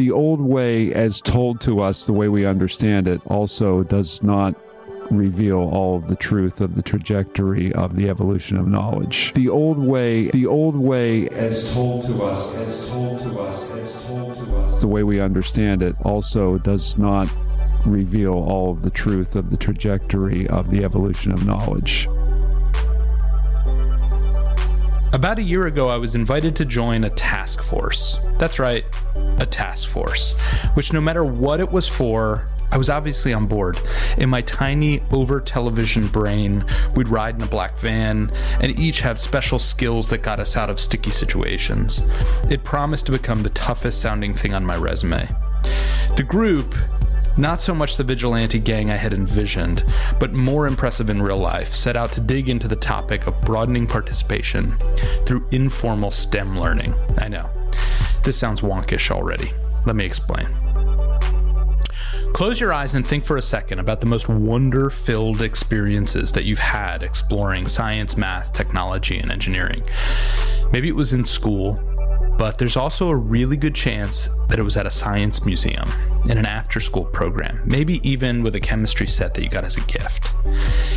The old way, as told to us the way we understand it, also does not reveal all of the truth of the trajectory of the evolution of knowledge. The old way, the old way, as told to us, as told to us, as told to us, the way we understand it, also does not reveal all of the truth of the trajectory of the evolution of knowledge. About a year ago, I was invited to join a task force. That's right, a task force, which no matter what it was for, I was obviously on board. In my tiny over television brain, we'd ride in a black van and each have special skills that got us out of sticky situations. It promised to become the toughest sounding thing on my resume. The group not so much the vigilante gang I had envisioned, but more impressive in real life, set out to dig into the topic of broadening participation through informal STEM learning. I know. This sounds wonkish already. Let me explain. Close your eyes and think for a second about the most wonder filled experiences that you've had exploring science, math, technology, and engineering. Maybe it was in school, but there's also a really good chance that it was at a science museum, in an after school program, maybe even with a chemistry set that you got as a gift.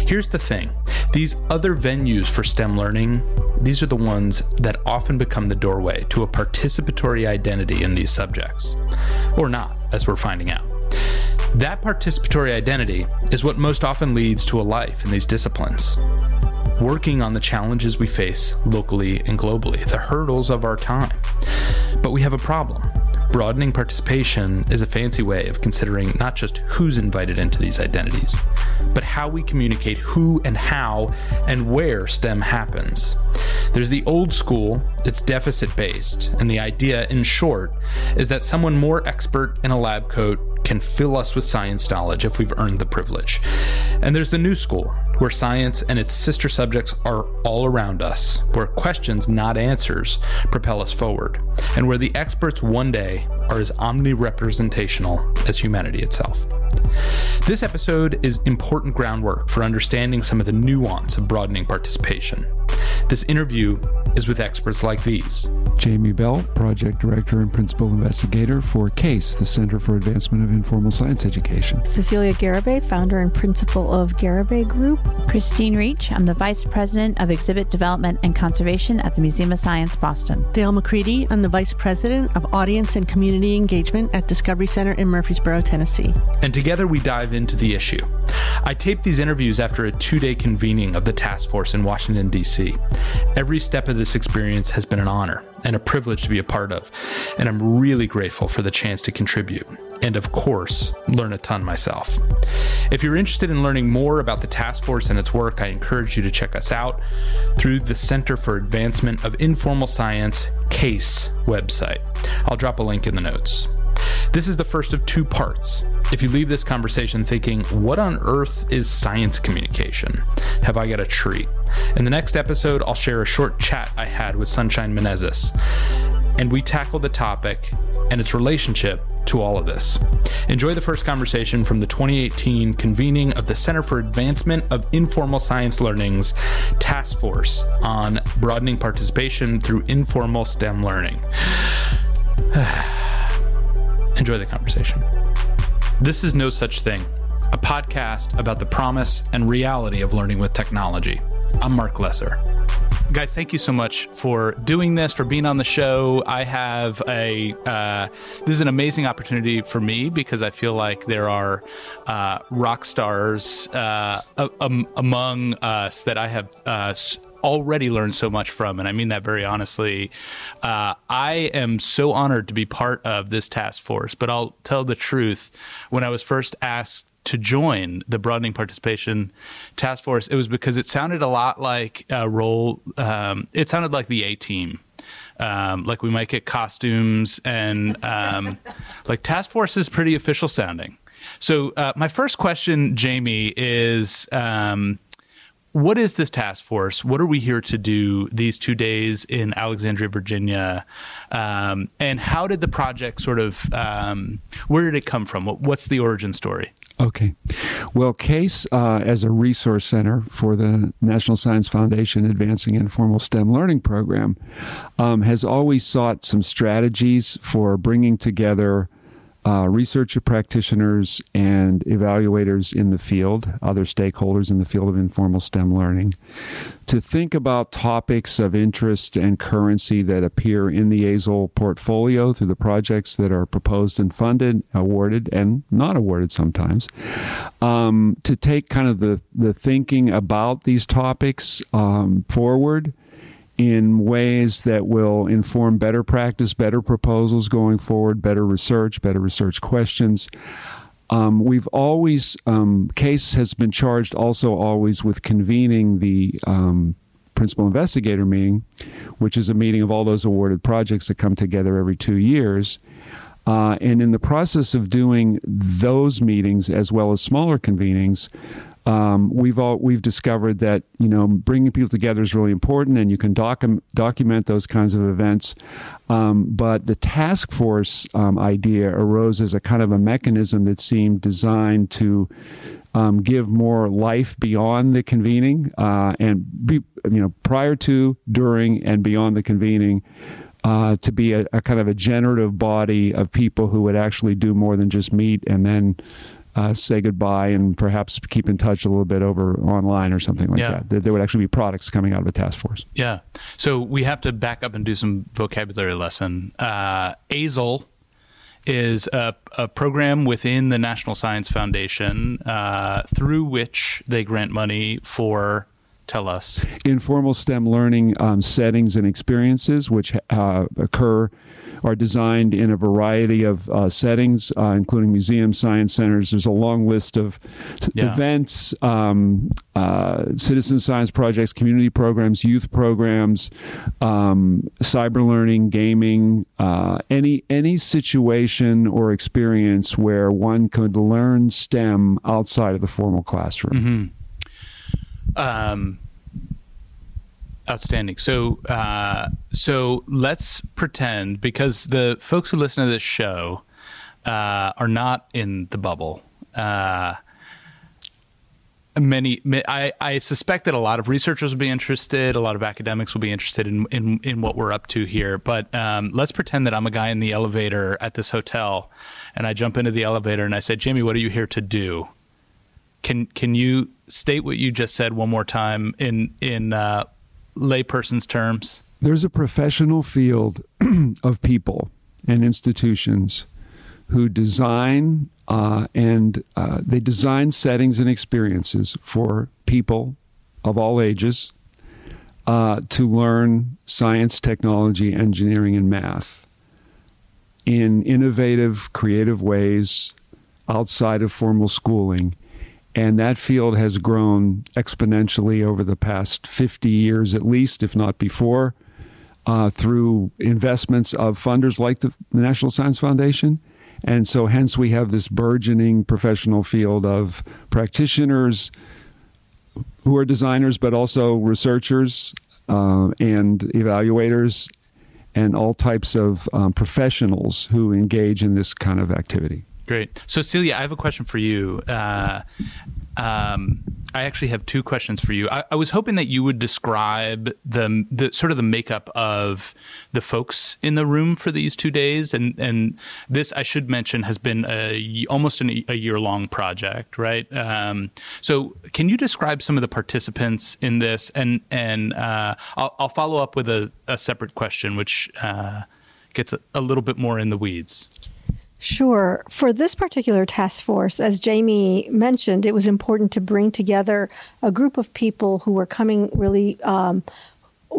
Here's the thing these other venues for STEM learning, these are the ones that often become the doorway to a participatory identity in these subjects. Or not, as we're finding out. That participatory identity is what most often leads to a life in these disciplines working on the challenges we face locally and globally, the hurdles of our time. But we have a problem. Broadening participation is a fancy way of considering not just who's invited into these identities, but how we communicate who and how and where STEM happens. There's the old school, it's deficit based, and the idea, in short, is that someone more expert in a lab coat can fill us with science knowledge if we've earned the privilege. And there's the new school, where science and its sister subjects are all around us, where questions, not answers, propel us forward, and where the experts one day are as omni-representational as humanity itself. This episode is important groundwork for understanding some of the nuance of broadening participation. This interview is with experts like these Jamie Bell, Project Director and Principal Investigator for CAISE, the Center for Advancement of Informal Science Education. Cecilia Garibay, Founder and Principal of Garibay Group. Christine Reich, I'm the Vice President of Exhibit Development and Conservation at the Museum of Science, Boston. Dale McCreedy, I'm the Vice President of Audience and Community Engagement at Discovery Center in Murfreesboro, Tennessee. And together we dive into the issue. I taped these interviews after a two day convening of the task force in Washington, D.C. Every step of this experience has been an honor and a privilege to be a part of, and I'm really grateful for the chance to contribute and, of course, learn a ton myself. If you're interested in learning more about the task force and its work, I encourage you to check us out through the Center for Advancement of Informal Science CAISE website. I'll drop a link in the notes. This is the first of two parts. If you leave this conversation thinking, what on earth is science communication? Have I got a treat? In the next episode, I'll share a short chat I had with Sunshine Menezes, and we tackle the topic and its relationship to all of this. Enjoy the first conversation from the 2018 convening of the Center for Advancement of Informal Science Learning's Task Force on broadening participation through informal STEM learning. Enjoy the conversation. This is No Such Thing, a podcast about the promise and reality of learning with technology. I'm Mark Lesser. Guys, thank you so much for doing this, for being on the show. I have a, uh, this is an amazing opportunity for me because I feel like there are uh, rock stars uh, um, among us that I have uh, already learned so much from, and I mean that very honestly. Uh, I am so honored to be part of this task force, but I'll tell the truth. When I was first asked to join the broadening participation task force, it was because it sounded a lot like a role. Um, it sounded like the A team. Um, like we might get costumes and um, like task force is pretty official sounding. So uh, my first question, Jamie, is um, what is this task force? What are we here to do these two days in Alexandria, Virginia? Um, and how did the project sort of, um, where did it come from? What's the origin story? Okay. Well, CAISE, uh, as a resource center for the National Science Foundation Advancing Informal STEM Learning Program, um, has always sought some strategies for bringing together uh, researcher practitioners and evaluators in the field, other stakeholders in the field of informal STEM learning, to think about topics of interest and currency that appear in the AISL portfolio through the projects that are proposed and funded, awarded, and not awarded sometimes. Um, to take kind of the, the thinking about these topics um, forward in ways that will inform better practice, better proposals going forward, better research, better research questions. Um, we've always, um, CAISE has been charged also always with convening the um, principal investigator meeting, which is a meeting of all those awarded projects that come together every two years. Uh, and in the process of doing those meetings as well as smaller convenings, um, we've all we've discovered that you know bringing people together is really important, and you can docu- document those kinds of events. Um, but the task force um, idea arose as a kind of a mechanism that seemed designed to um, give more life beyond the convening uh, and be you know prior to, during, and beyond the convening. Uh, to be a, a, kind of a generative body of people who would actually do more than just meet and then uh, say goodbye and perhaps keep in touch a little bit over online or something like yeah. that. There would actually be products coming out of a task force. Yeah. So we have to back up and do some vocabulary lesson. Uh, is a, a, program within the National Science Foundation uh, through which they grant money for tell us informal STEM learning um, settings and experiences, which uh, occur are designed in a variety of uh, settings, uh, including museums, science centers. There's a long list of yeah. events, um, uh, citizen science projects, community programs, youth programs, um, cyber learning, gaming, uh, any any situation or experience where one could learn STEM outside of the formal classroom. Mm-hmm. Um, Outstanding. So, uh, so let's pretend because the folks who listen to this show uh, are not in the bubble. Uh, many, I, I suspect that a lot of researchers will be interested. A lot of academics will be interested in in, in what we're up to here. But um, let's pretend that I'm a guy in the elevator at this hotel, and I jump into the elevator and I say, "Jamie, what are you here to do?" Can can you state what you just said one more time in in uh, layperson's terms? There's a professional field of people and institutions who design uh, and uh, they design settings and experiences for people of all ages uh, to learn science, technology, engineering, and math in innovative, creative ways outside of formal schooling and that field has grown exponentially over the past 50 years, at least, if not before, uh, through investments of funders like the National Science Foundation. And so, hence, we have this burgeoning professional field of practitioners who are designers, but also researchers uh, and evaluators and all types of um, professionals who engage in this kind of activity. Great. So, Celia, I have a question for you. Uh, um, I actually have two questions for you. I, I, was hoping that you would describe the, the sort of the makeup of the folks in the room for these two days, and and this I should mention has been a almost an, a year long project, right? Um, so, can you describe some of the participants in this, and and uh, I'll, I'll, follow up with a, a separate question, which uh, gets a, a little bit more in the weeds. Sure. For this particular task force, as Jamie mentioned, it was important to bring together a group of people who were coming really um,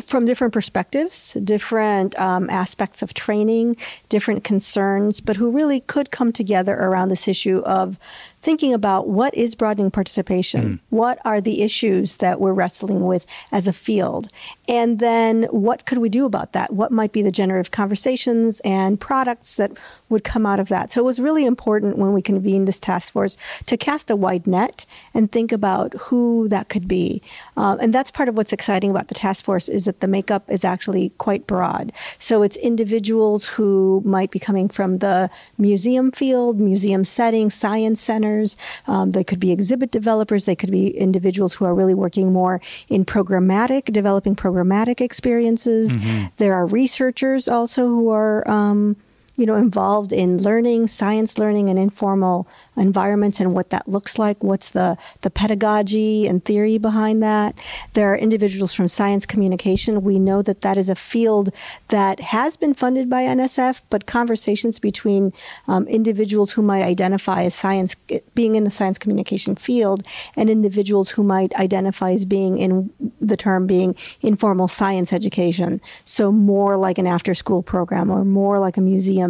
from different perspectives, different um, aspects of training, different concerns, but who really could come together around this issue of thinking about what is broadening participation, mm. what are the issues that we're wrestling with as a field, and then what could we do about that? What might be the generative conversations and products that would come out of that? So it was really important when we convened this task force to cast a wide net and think about who that could be. Um, and that's part of what's exciting about the task force is that the makeup is actually quite broad. So it's individuals who might be coming from the museum field, museum setting, science centers. Um, they could be exhibit developers. They could be individuals who are really working more in programmatic, developing programmatic experiences. Mm-hmm. There are researchers also who are um, you know, involved in learning, science learning, and informal environments, and what that looks like. What's the the pedagogy and theory behind that? There are individuals from science communication. We know that that is a field that has been funded by NSF, but conversations between um, individuals who might identify as science being in the science communication field and individuals who might identify as being in the term being informal science education. So more like an after school program or more like a museum.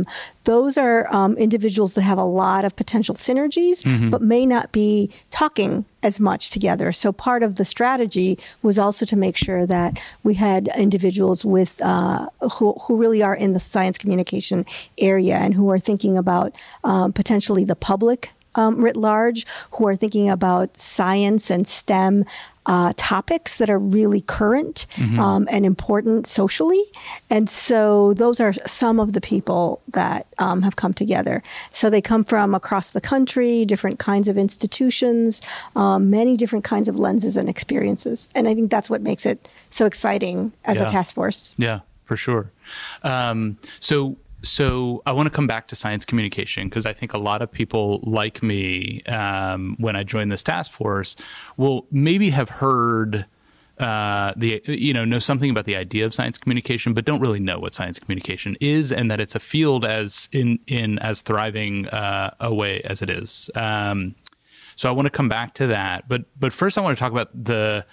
Those are um, individuals that have a lot of potential synergies, mm-hmm. but may not be talking as much together. So part of the strategy was also to make sure that we had individuals with uh, who, who really are in the science communication area and who are thinking about um, potentially the public um, writ large who are thinking about science and STEM uh, topics that are really current mm-hmm. um, and important socially. And so those are some of the people that um, have come together. So they come from across the country, different kinds of institutions, um, many different kinds of lenses and experiences. And I think that's what makes it so exciting as yeah. a task force. Yeah, for sure. Um, so so I want to come back to science communication because I think a lot of people like me, um, when I joined this task force, will maybe have heard uh, the you know know something about the idea of science communication, but don't really know what science communication is, and that it's a field as in in as thriving uh, a way as it is. Um, so I want to come back to that, but but first I want to talk about the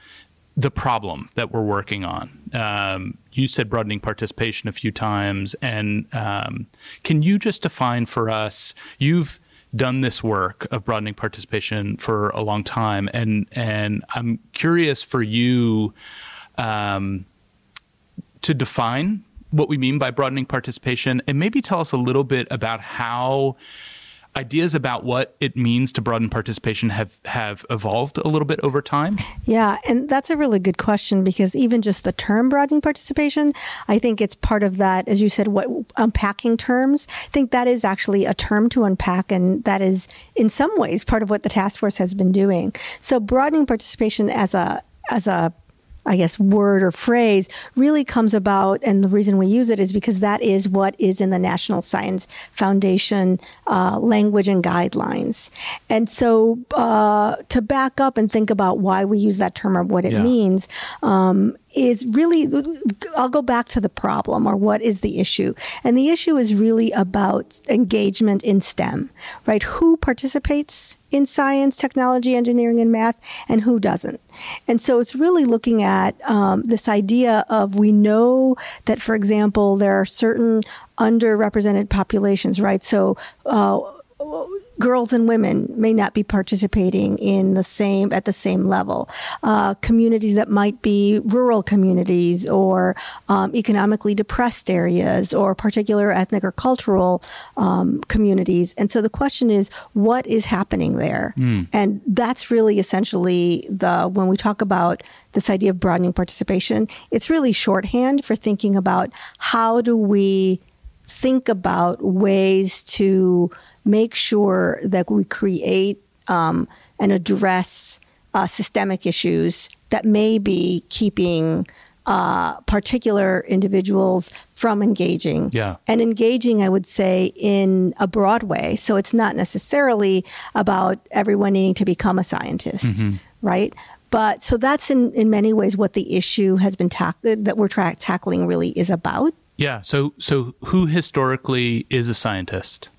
the problem that we're working on. Um, you said broadening participation a few times, and um, can you just define for us? You've done this work of broadening participation for a long time, and and I'm curious for you um, to define what we mean by broadening participation, and maybe tell us a little bit about how ideas about what it means to broaden participation have have evolved a little bit over time? Yeah, and that's a really good question because even just the term broadening participation, I think it's part of that, as you said, what unpacking terms. I think that is actually a term to unpack, and that is in some ways part of what the task force has been doing. So broadening participation as a as a I guess, word or phrase really comes about. And the reason we use it is because that is what is in the National Science Foundation uh, language and guidelines. And so uh, to back up and think about why we use that term or what it yeah. means, um, is really, I'll go back to the problem or what is the issue. And the issue is really about engagement in STEM, right? Who participates in science, technology, engineering, and math, and who doesn't. And so it's really looking at um, this idea of we know that, for example, there are certain underrepresented populations, right? So, uh, girls and women may not be participating in the same at the same level. Uh, communities that might be rural communities or um, economically depressed areas or particular ethnic or cultural um, communities. And so the question is, what is happening there? Mm. And that's really essentially the when we talk about this idea of broadening participation, it's really shorthand for thinking about how do we think about ways to make sure that we create um, and address uh, systemic issues that may be keeping uh, particular individuals from engaging. Yeah. And engaging, I would say, in a broad way. So it's not necessarily about everyone needing to become a scientist, mm-hmm. right? But so that's in, in many ways what the issue has been ta- that we're tra- tackling really is about. Yeah. So so who historically is a scientist?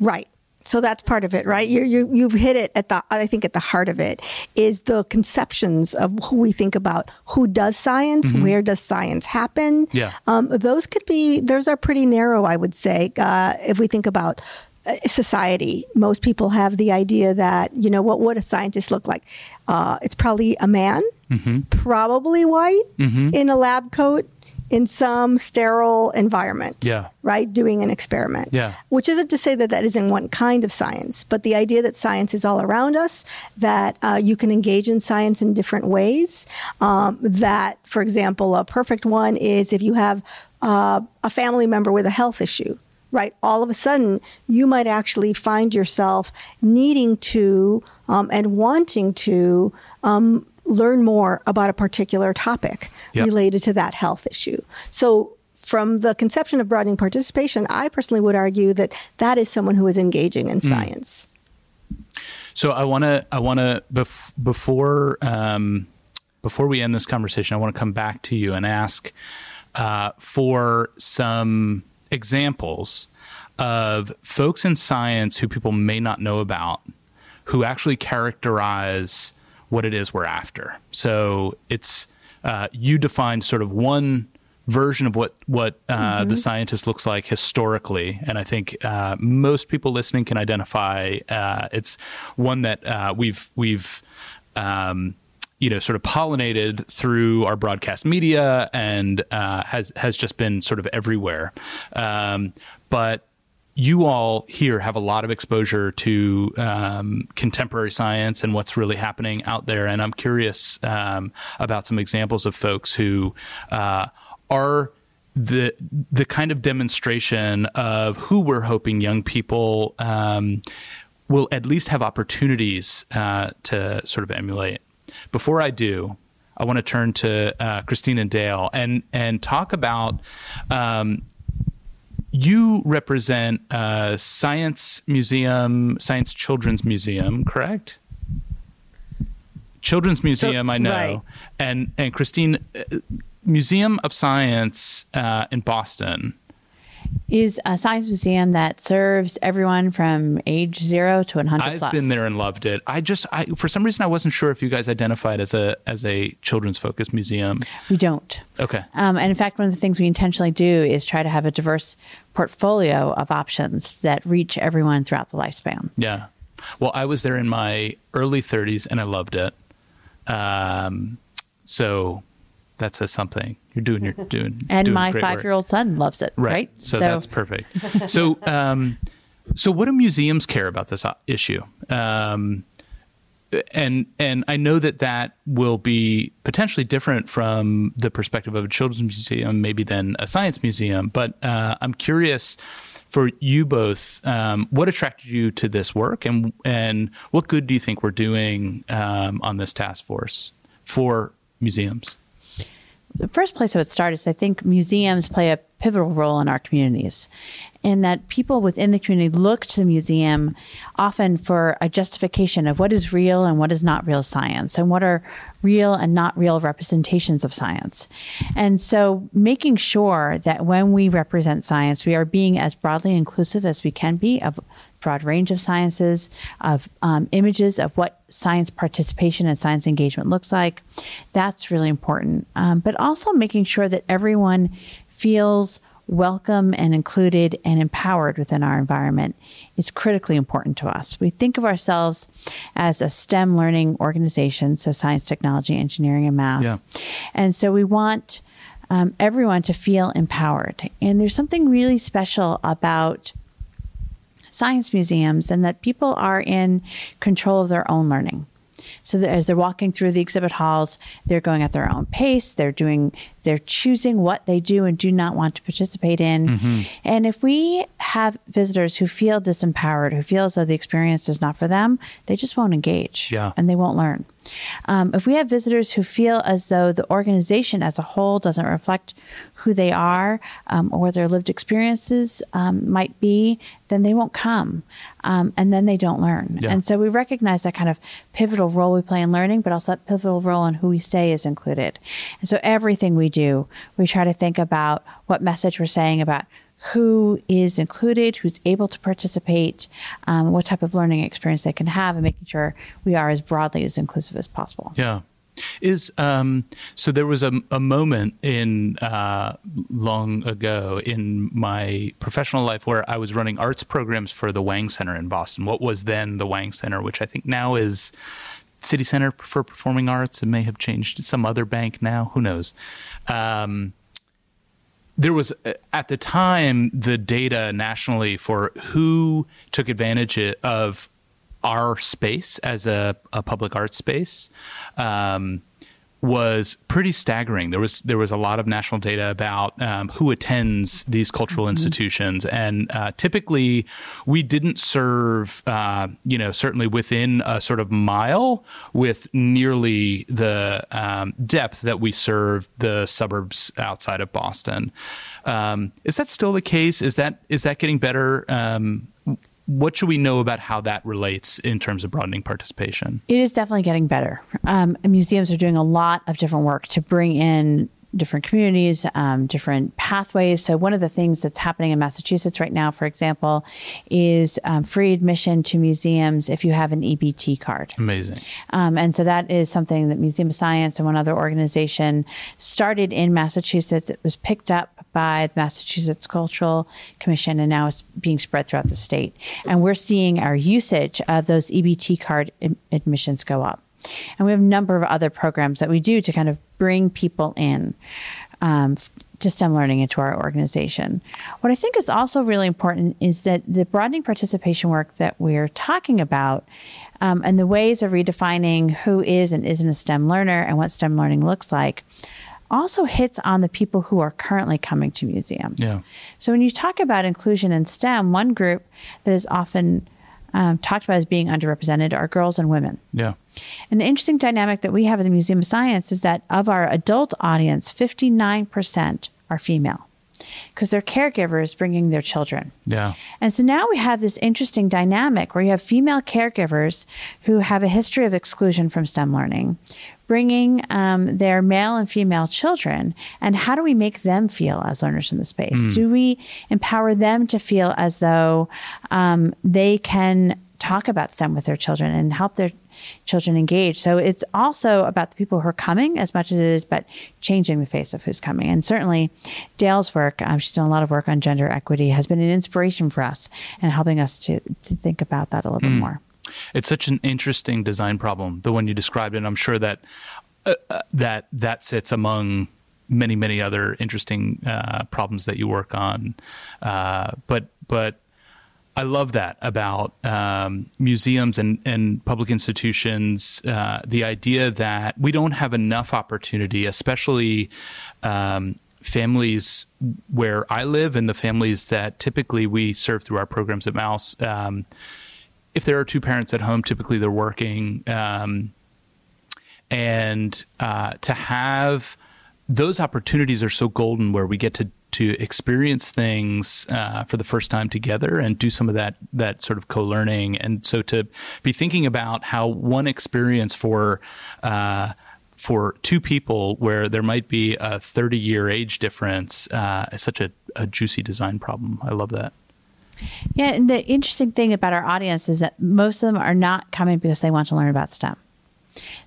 Right. So that's part of it, right? You you you've hit it at the I think at the heart of it is the conceptions of who we think about who does science, mm-hmm. where does science happen. Yeah, um, those could be those are pretty narrow, I would say. Uh, if we think about uh, society, most people have the idea that you know what would a scientist look like? Uh, it's probably a man, mm-hmm. probably white, mm-hmm. in a lab coat, in some sterile environment. Yeah. Right? Doing an experiment. Yeah. Which isn't to say that that isn't one kind of science, but the idea that science is all around us, that uh, you can engage in science in different ways. Um, that, for example, a perfect one is if you have uh, a family member with a health issue right? All of a sudden, you might actually find yourself needing to um, and wanting to um, learn more about a particular topic yep. related to that health issue. So from the conception of broadening participation, I personally would argue that that is someone who is engaging in science. So I want to I want to bef- before um, before we end this conversation, I want to come back to you and ask uh, for some examples of folks in science who people may not know about who actually characterize what it is we're after. So it's uh, you defined sort of one version of what what uh, mm-hmm. the scientist looks like historically, and I think uh, most people listening can identify. Uh, it's one that uh, we've we've. Um, you know, sort of pollinated through our broadcast media and uh, has has just been sort of everywhere. Um, but you all here have a lot of exposure to um, contemporary science and what's really happening out there. And I'm curious um, about some examples of folks who uh, are the the kind of demonstration of who we're hoping young people um, will at least have opportunities uh, to sort of emulate. Before I do, I want to turn to uh, Christine and Dale and and talk about um, you represent a Science Museum, Science Children's Museum, correct? Children's Museum, so, I know, right. and and Christine, uh, Museum of Science uh, in Boston is a science museum that serves everyone from age zero to 100 I've plus. been there and loved it. I just, I, for some reason, I wasn't sure if you guys identified as a as a children's focused museum. We don't. Okay. Um, and in fact, one of the things we intentionally do is try to have a diverse portfolio of options that reach everyone throughout the lifespan. Yeah. Well, I was there in my early 30s and I loved it. Um, so that says something. You're doing you're doing. and doing my five year old son loves it. Right. right? So, so, that's perfect. So, um, so what do museums care about this uh, issue? Um, and and I know that that will be potentially different from the perspective of a children's museum, maybe than a science museum. But uh, I'm curious for you both, um, what attracted you to this work, and and what good do you think we're doing um, on this task force for museums? The first place I would start is I think museums play a pivotal role in our communities, and that people within the community look to the museum often for a justification of what is real and what is not real science, and what are real and not real representations of science. And so, making sure that when we represent science, we are being as broadly inclusive as we can be of broad range of sciences, of um, images of what science participation and science engagement looks like. That's really important. Um, but also making sure that everyone feels welcome and included and empowered within our environment is critically important to us. We think of ourselves as a STEM learning organization, so science, technology, engineering, and math. Yeah. And so we want um, everyone to feel empowered. And there's something really special about science museums and that people are in control of their own learning. So that as they're walking through the exhibit halls, they're going at their own pace. They're doing, they're choosing what they do and do not want to participate in. Mm-hmm. And if we have visitors who feel disempowered, who feel as though the experience is not for them, they just won't engage. Yeah. And they won't learn. Um, if we have visitors who feel as though the organization as a whole doesn't reflect who they are um, or their lived experiences um, might be, then they won't come. Um, and then they don't learn. Yeah. And so we recognize that kind of pivotal role we play in learning, but also that pivotal role in who we say is included. And so everything we do, we try to think about what message we're saying about who is included, who's able to participate, um, what type of learning experience they can have, and making sure we are as broadly as inclusive as possible. Yeah. Is um, so there was a, a moment in uh, long ago in my professional life where I was running arts programs for the Wang Center in Boston. What was then the Wang Center, which I think now is Citi Center for Performing Arts. It may have changed to some other bank now. Who knows? Um, there was uh, at the time the data nationally for who took advantage of our space as a, a public art space um, was pretty staggering. There was there was a lot of national data about um, who attends these cultural mm-hmm. institutions, and uh, typically we didn't serve, uh, you know, certainly within a sort of mile with nearly the um, depth that we serve the suburbs outside of Boston. Um, is that still the case? Is that is that getting better? What should we know about how that relates in terms of broadening participation? It is definitely getting better. Um, museums are doing a lot of different work to bring in different communities, um, different pathways. So, one of the things that's happening in Massachusetts right now, for example, is um, free admission to museums if you have an EBT card. Amazing. Um, and so, that is something that Museum of Science and one other organization started in Massachusetts. It was picked up by the Massachusetts Cultural Commission, and now it's being spread throughout the state. And we're seeing our usage of those EBT card admissions go up. And we have a number of other programs that we do to kind of bring people in um, to STEM learning into our organization. What I think is also really important is that the broadening participation work that we're talking about um, and the ways of redefining who is and isn't a STEM learner and what STEM learning looks like also hits on the people who are currently coming to museums. Yeah. So when you talk about inclusion in STEM, one group that is often um, talked about as being underrepresented are girls and women. Yeah. And the interesting dynamic that we have at the Museum of Science is that of our adult audience, 59% are female because they're caregivers bringing their children. Yeah. And so now we have this interesting dynamic where you have female caregivers who have a history of exclusion from STEM learning, bringing um, their male and female children. And how do we make them feel as learners in the space? Mm. Do we empower them to feel as though um, they can talk about STEM with their children and help their children engage. So it's also about the people who are coming as much as it is about changing the face of who's coming. And certainly Dale's work, um, she's done a lot of work on gender equity, has been an inspiration for us and helping us to, to think about that a little mm. bit more. It's such an interesting design problem, the one you described, and I'm sure that uh, uh, that that sits among many many other interesting uh, problems that you work on. Uh, but but I love that about um, museums and, and public institutions. Uh, the idea that we don't have enough opportunity, especially um, families where I live and the families that typically we serve through our programs at Mouse. Um, if there are two parents at home, typically they're working. Um, and uh, to have those opportunities are so golden where we get to to experience things uh, for the first time together and do some of that that sort of co-learning and so to be thinking about how one experience for uh, for two people where there might be a 30 year age difference uh, is such a, a juicy design problem i love that yeah and the interesting thing about our audience is that most of them are not coming because they want to learn about stem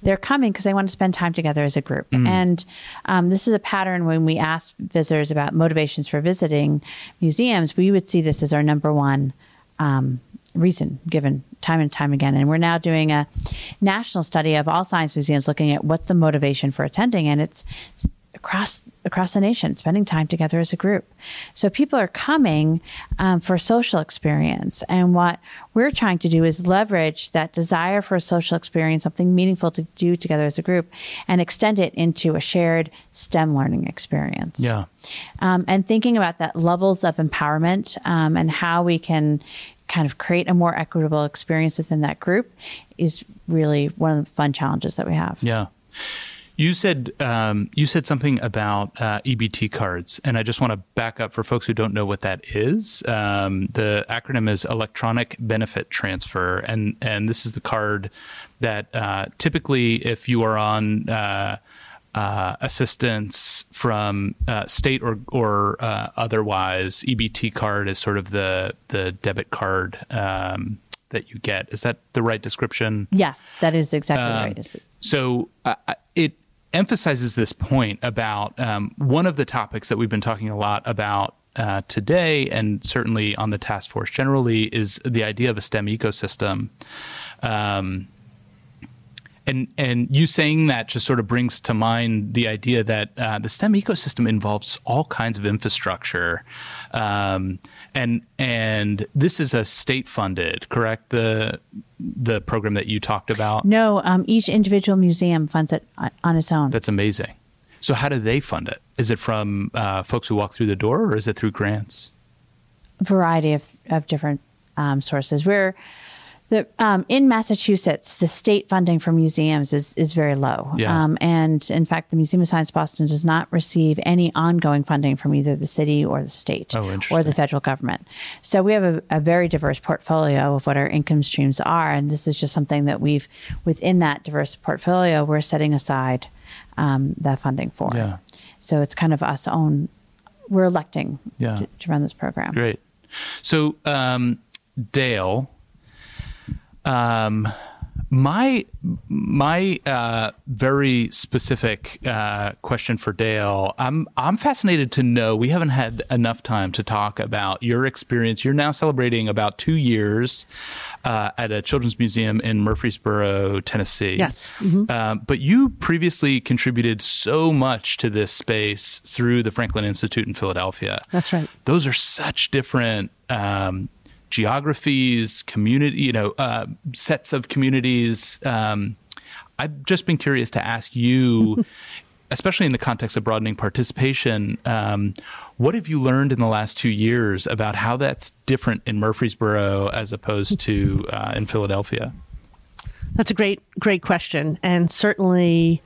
they're coming because they want to spend time together as a group. Mm. And um, this is a pattern when we ask visitors about motivations for visiting museums, we would see this as our number one um, reason given time and time again. And we're now doing a national study of all science museums looking at what's the motivation for attending. And it's across across the nation, spending time together as a group. So people are coming um, for social experience, and what we're trying to do is leverage that desire for a social experience, something meaningful to do together as a group, and extend it into a shared STEM learning experience. Yeah, um, and thinking about that levels of empowerment um, and how we can kind of create a more equitable experience within that group is really one of the fun challenges that we have. Yeah. You said um, you said something about uh, EBT cards, and I just want to back up for folks who don't know what that is. Um, the acronym is Electronic Benefit Transfer, and and this is the card that uh, typically, if you are on uh, uh assistance from uh, state or or uh, otherwise, EBT card is sort of the the debit card. Um, that you get is that the right description? Yes, that is exactly um, right. So it emphasizes this point about um, one of the topics that we've been talking a lot about uh, today, and certainly on the task force generally, is the idea of a STEM ecosystem. Um, and and you saying that just sort of brings to mind the idea that uh, the STEM ecosystem involves all kinds of infrastructure, um, and and this is a state funded, correct? The the program that you talked about? No, um, each individual museum funds it on, on its own. That's amazing. So, how do they fund it? Is it from uh, folks who walk through the door, or is it through grants? variety of, of different um, sources. We're the um, in Massachusetts, the state funding for museums is is very low. Yeah. Um, and in fact, the Museum of Science Boston does not receive any ongoing funding from either the city or the state Oh, or the federal government. So we have a, a very diverse portfolio of what our income streams are, and this is just something that we've within that diverse portfolio we're setting aside um, that funding for. Yeah. So it's kind of us own. We're electing Yeah. to, to run this program. Great. So, um, Dale, um, my my uh, very specific uh, question for Dale. I'm I'm fascinated to know. We haven't had enough time to talk about your experience. You're now celebrating about two years uh, at a children's museum in Murfreesboro, Tennessee. Yes. Um, but you previously contributed so much to this space through the Franklin Institute in Philadelphia. That's right. Those are such different um, geographies, community, you know, uh, sets of communities. Um, I've just been curious to ask you, especially in the context of broadening participation, um, what have you learned in the last two years about how that's different in Murfreesboro as opposed to uh, in Philadelphia? That's a great, great question. And certainly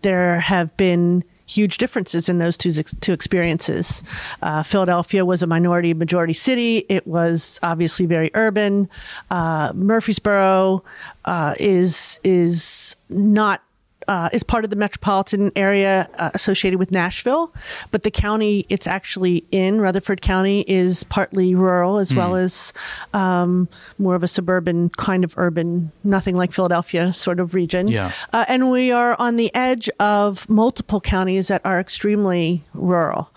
there have been huge differences in those two, two experiences. Uh, Philadelphia was a minority majority city. It was obviously very urban. Uh, Murfreesboro uh, is is not uh, is part of the metropolitan area uh, associated with Nashville, but the county it's actually in Rutherford County is partly rural as well as um, more of a suburban kind of urban, nothing like Philadelphia sort of region. Yeah. Uh, and we are on the edge of multiple counties that are extremely rural.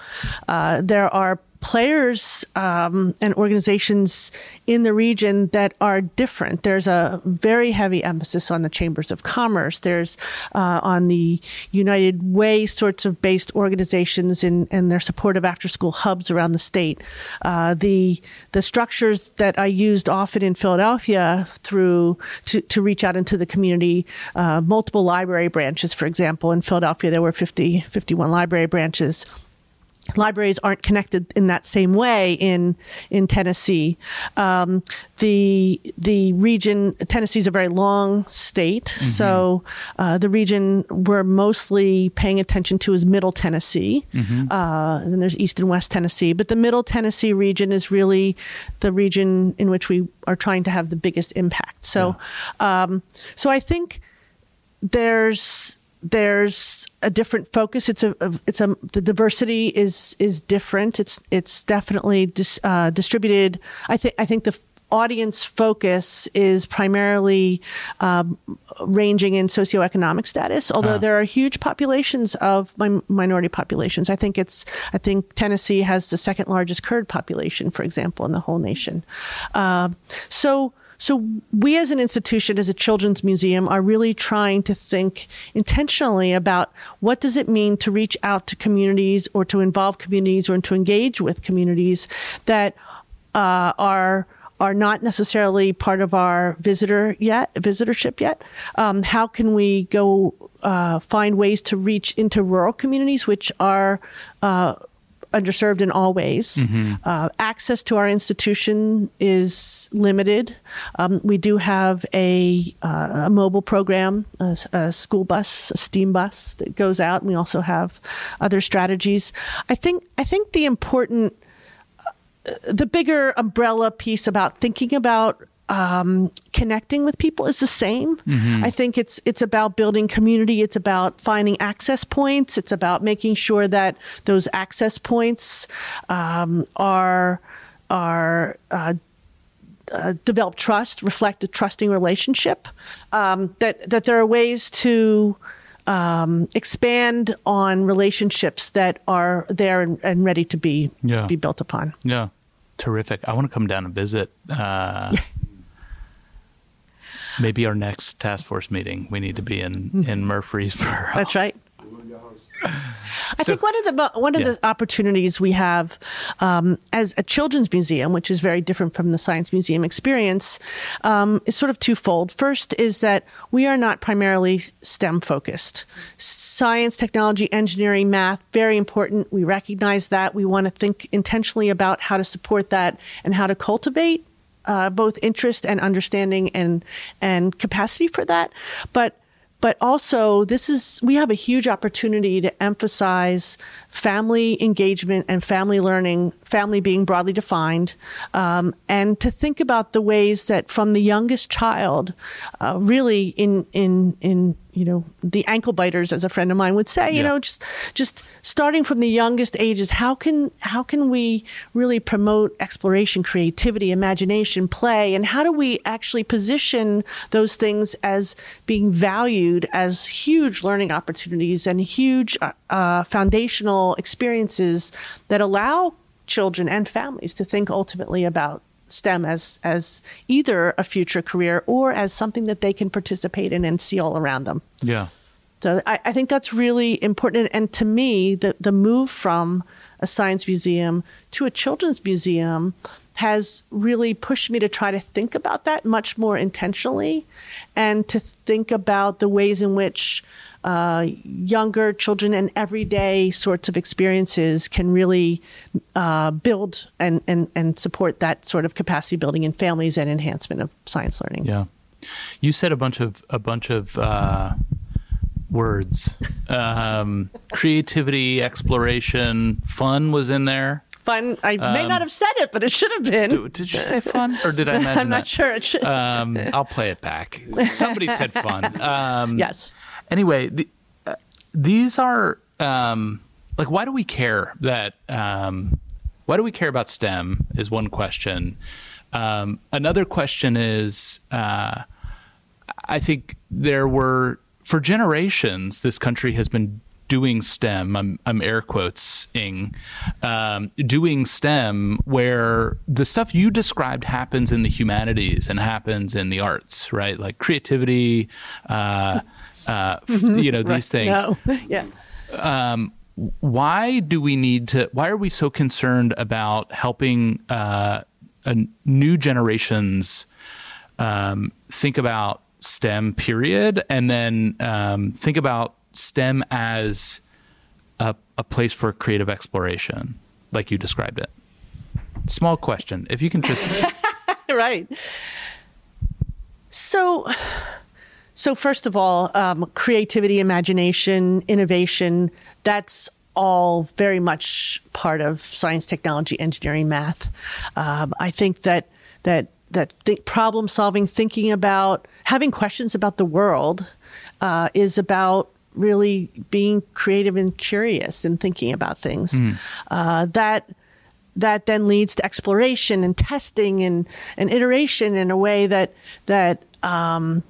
Uh, there are players um, and organizations in the region that are different. There's a very heavy emphasis on the chambers of commerce. There's uh, on the United Way sorts of based organizations and, and their support of after school hubs around the state. Uh, the the structures that I used often in Philadelphia through to, to reach out into the community, uh, multiple library branches, for example. In Philadelphia, there were 50, 51 library branches libraries aren't connected in that same way in in Tennessee. Um, the the region Tennessee is a very long state, so uh, the region we're mostly paying attention to is Middle Tennessee. Uh, and then there's East and West Tennessee, but the Middle Tennessee region is really the region in which we are trying to have the biggest impact. So, um, so I think there's there's a different focus. It's a, it's a the diversity is is different. It's it's definitely dis, uh, distributed. I think I think the audience focus is primarily um, ranging in socioeconomic status. Although there are huge populations of min- minority populations. I think it's I think Tennessee has the second largest Kurd population, for example, in the whole nation. Uh, so. So we as an institution, as a children's museum, are really trying to think intentionally about what does it mean to reach out to communities or to involve communities or to engage with communities that uh, are are not necessarily part of our visitor yet visitorship yet. Um, how can we go uh, find ways to reach into rural communities which are uh, underserved in all ways. Uh, access to our institution is limited. Um, we do have a, uh, a mobile program, a, a school bus, a steam bus that goes out. And we also have other strategies. I think I think the important the bigger umbrella piece about thinking about um, connecting with people is the same. I think it's it's about building community. It's about finding access points. It's about making sure that those access points um, are are uh, uh, develop trust, reflect a trusting relationship. Um, that that there are ways to um, expand on relationships that are there and, and ready to be Yeah. be built upon. Yeah, terrific. I want to come down and visit. Uh, maybe our next task force meeting, we need to be in in Murfreesboro. That's right. I So- think one of the one of Yeah. the opportunities we have um, as a children's museum, which is very different from the science museum experience, um, is sort of twofold. First is that we are not primarily STEM focused. Science, technology, engineering, math, very important. We recognize that. We want to think intentionally about how to support that and how to cultivate uh, both interest and understanding and and capacity for that. But but also this is we have a huge opportunity to emphasize family engagement and family learning family being broadly defined um, and to think about the ways that from the youngest child uh, really in in in you know the ankle biters as a friend of mine would say you Yeah. know just just starting from the youngest ages how can how can we really promote exploration creativity imagination play and how do we actually position those things as being valued as huge learning opportunities and huge uh, uh, foundational experiences that allow children and families to think ultimately about STEM as as either a future career or as something that they can participate in and see all around them. Yeah. So I, I think that's really important. And to me, the, the move from a science museum to a children's museum has really pushed me to try to think about that much more intentionally and to think about the ways in which uh, younger children and everyday sorts of experiences can really uh, build and, and, and support that sort of capacity building in families and enhancement of science learning. Yeah. You said a bunch of a bunch of uh, words. Um, creativity, exploration, fun was in there. Fun. I may Um, not have said it, but it should have been. Did you say fun, or did I imagine I'm not that? sure. It should. Um, I'll play it back. Somebody said fun. Um, yes. Anyway, the, uh, these are um, like, why do we care that? Um, why do we care about STEM? Is one question. Um, another question is, uh, I think there were for generations this country has been doing STEM. I'm, I'm air quotesing um, doing STEM where the stuff you described happens in the humanities and happens in the arts, right? Like creativity, uh, uh, f- you know these things No. yeah. why do we need to why are we so concerned about helping uh, a new generations um, think about stem period and then um, think about stem as a, a place for creative exploration like you described it small question if you can just right. So, so first of all, um, creativity, imagination, innovation, that's all very much part of science, technology, engineering, math. Um, I think that that that think problem solving, thinking about having questions about the world, uh, is about really being creative and curious and thinking about things. Uh, that that then leads to exploration and testing and, and iteration in a way that that um,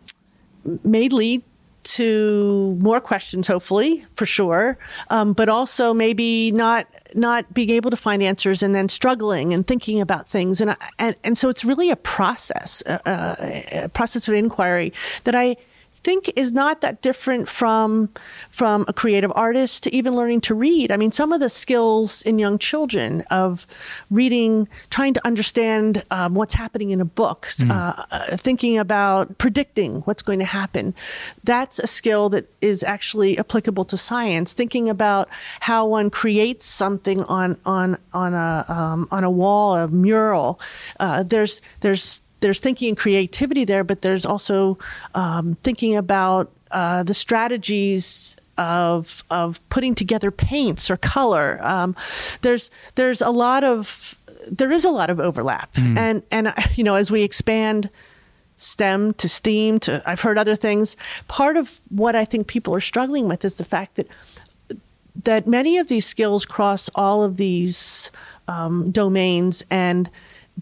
may lead to more questions, hopefully, for sure, um, but also maybe not not being able to find answers and then struggling and thinking about things, and and and so it's really a process, a, a, a process of inquiry that I think is not that different from from a creative artist to even learning to read. I mean, some of the skills in young children of reading, trying to understand um, what's happening in a book, uh, uh, thinking about predicting what's going to happen. That's a skill that is actually applicable to science. Thinking about how one creates something on on on a um, on a wall, a mural. Uh, there's there's there's thinking and creativity there, but there's also um, thinking about uh, the strategies of of putting together paints or color. Um, there's there's a lot of there is a lot of overlap, and and uh, you know as we expand STEM to STEAM to I've heard other things. Part of what I think people are struggling with is the fact that that many of these skills cross all of these um, domains and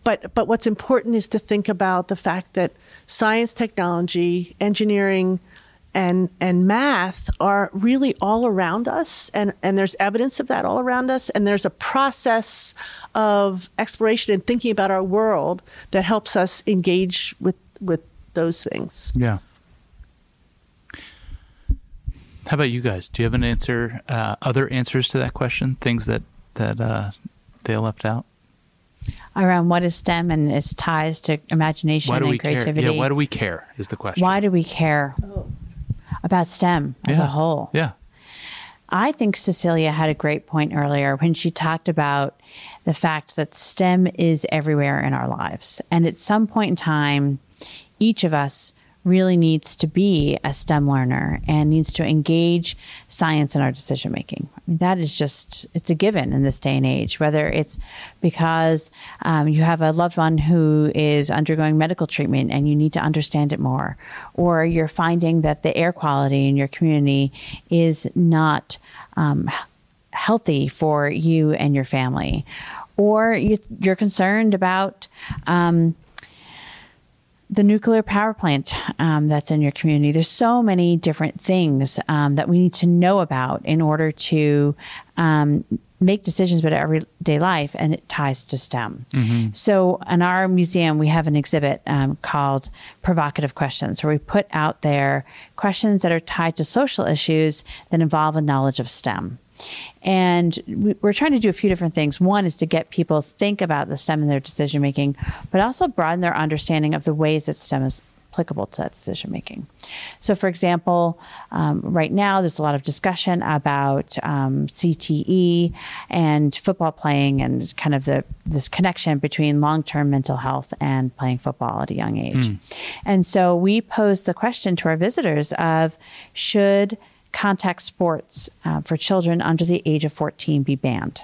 but but what's important is to think about the fact that science technology engineering and and math are really all around us and and there's evidence of that all around us and there's a process of exploration and thinking about our world that helps us engage with with those things Yeah. How about you guys? Do you have an answer? Uh, other answers to that question? Things that that uh, Dale left out. Around what is STEM and its ties to imagination Why do and we creativity. care? Yeah. Why do we care? Is the question. Why do we care about STEM as Yeah. a whole? Yeah. I think Cecilia had a great point earlier when she talked about the fact that STEM is everywhere in our lives. And at some point in time, each of us really needs to be a STEM learner and needs to engage science in our decision making. I mean, that is just, it's a given in this day and age, whether it's because um, you have a loved one who is undergoing medical treatment and you need to understand it more, or you're finding that the air quality in your community is not um, healthy for you and your family, or you, you're concerned about. Um, the nuclear power plant um, that's in your community. There's so many different things um, that we need to know about in order to um, make decisions about everyday life, and it ties to STEM. So, in our museum, we have an exhibit um, called Provocative Questions, where we put out there questions that are tied to social issues that involve a knowledge of STEM. And we- we're trying to do a few different things. One is to get people think about the STEM in their decision making, but also broaden their understanding of the ways that STEM is applicable to that decision making. So, for example, um, right now there's a lot of discussion about um, CTE and football playing, and kind of the this connection between long term mental health and playing football at a young age. And so we posed the question to our visitors of should contact sports uh, for children under the age of 14 be banned?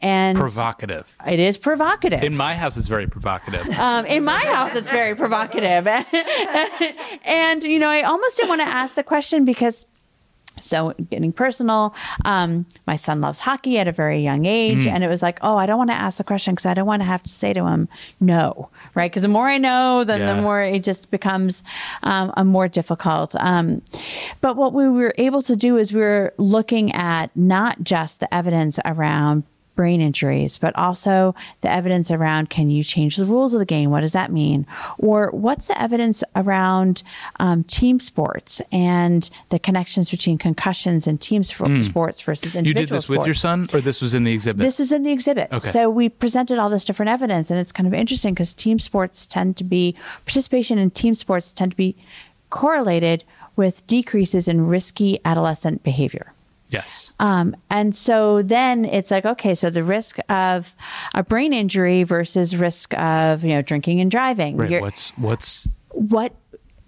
And Provocative. it is provocative. In my house, it's very provocative. Um, in my house, it's very provocative. and, you know, I almost didn't want to ask the question because. So, getting personal, um, my son loves hockey at a very young age. And it was like, oh, I don't want to ask the question because I don't want to have to say to him, no, right? Because the more I know, then Yeah. the more it just becomes um, a more difficult. Um, but what we were able to do is we were looking at not just the evidence around brain injuries, but also the evidence around can you change the rules of the game? What does that mean? Or what's the evidence around um, team sports and the connections between concussions and team sp- sports versus individual you did this with your son, or this was in the exhibit? This is in the exhibit. Okay. So we presented all this different evidence, and it's kind of interesting because team sports tend to be participation in team sports tend to be correlated with decreases in risky adolescent behavior. Yes. Um, and so then it's like, okay, so the risk of a brain injury versus risk of you know drinking and driving. right. You're- What's what's what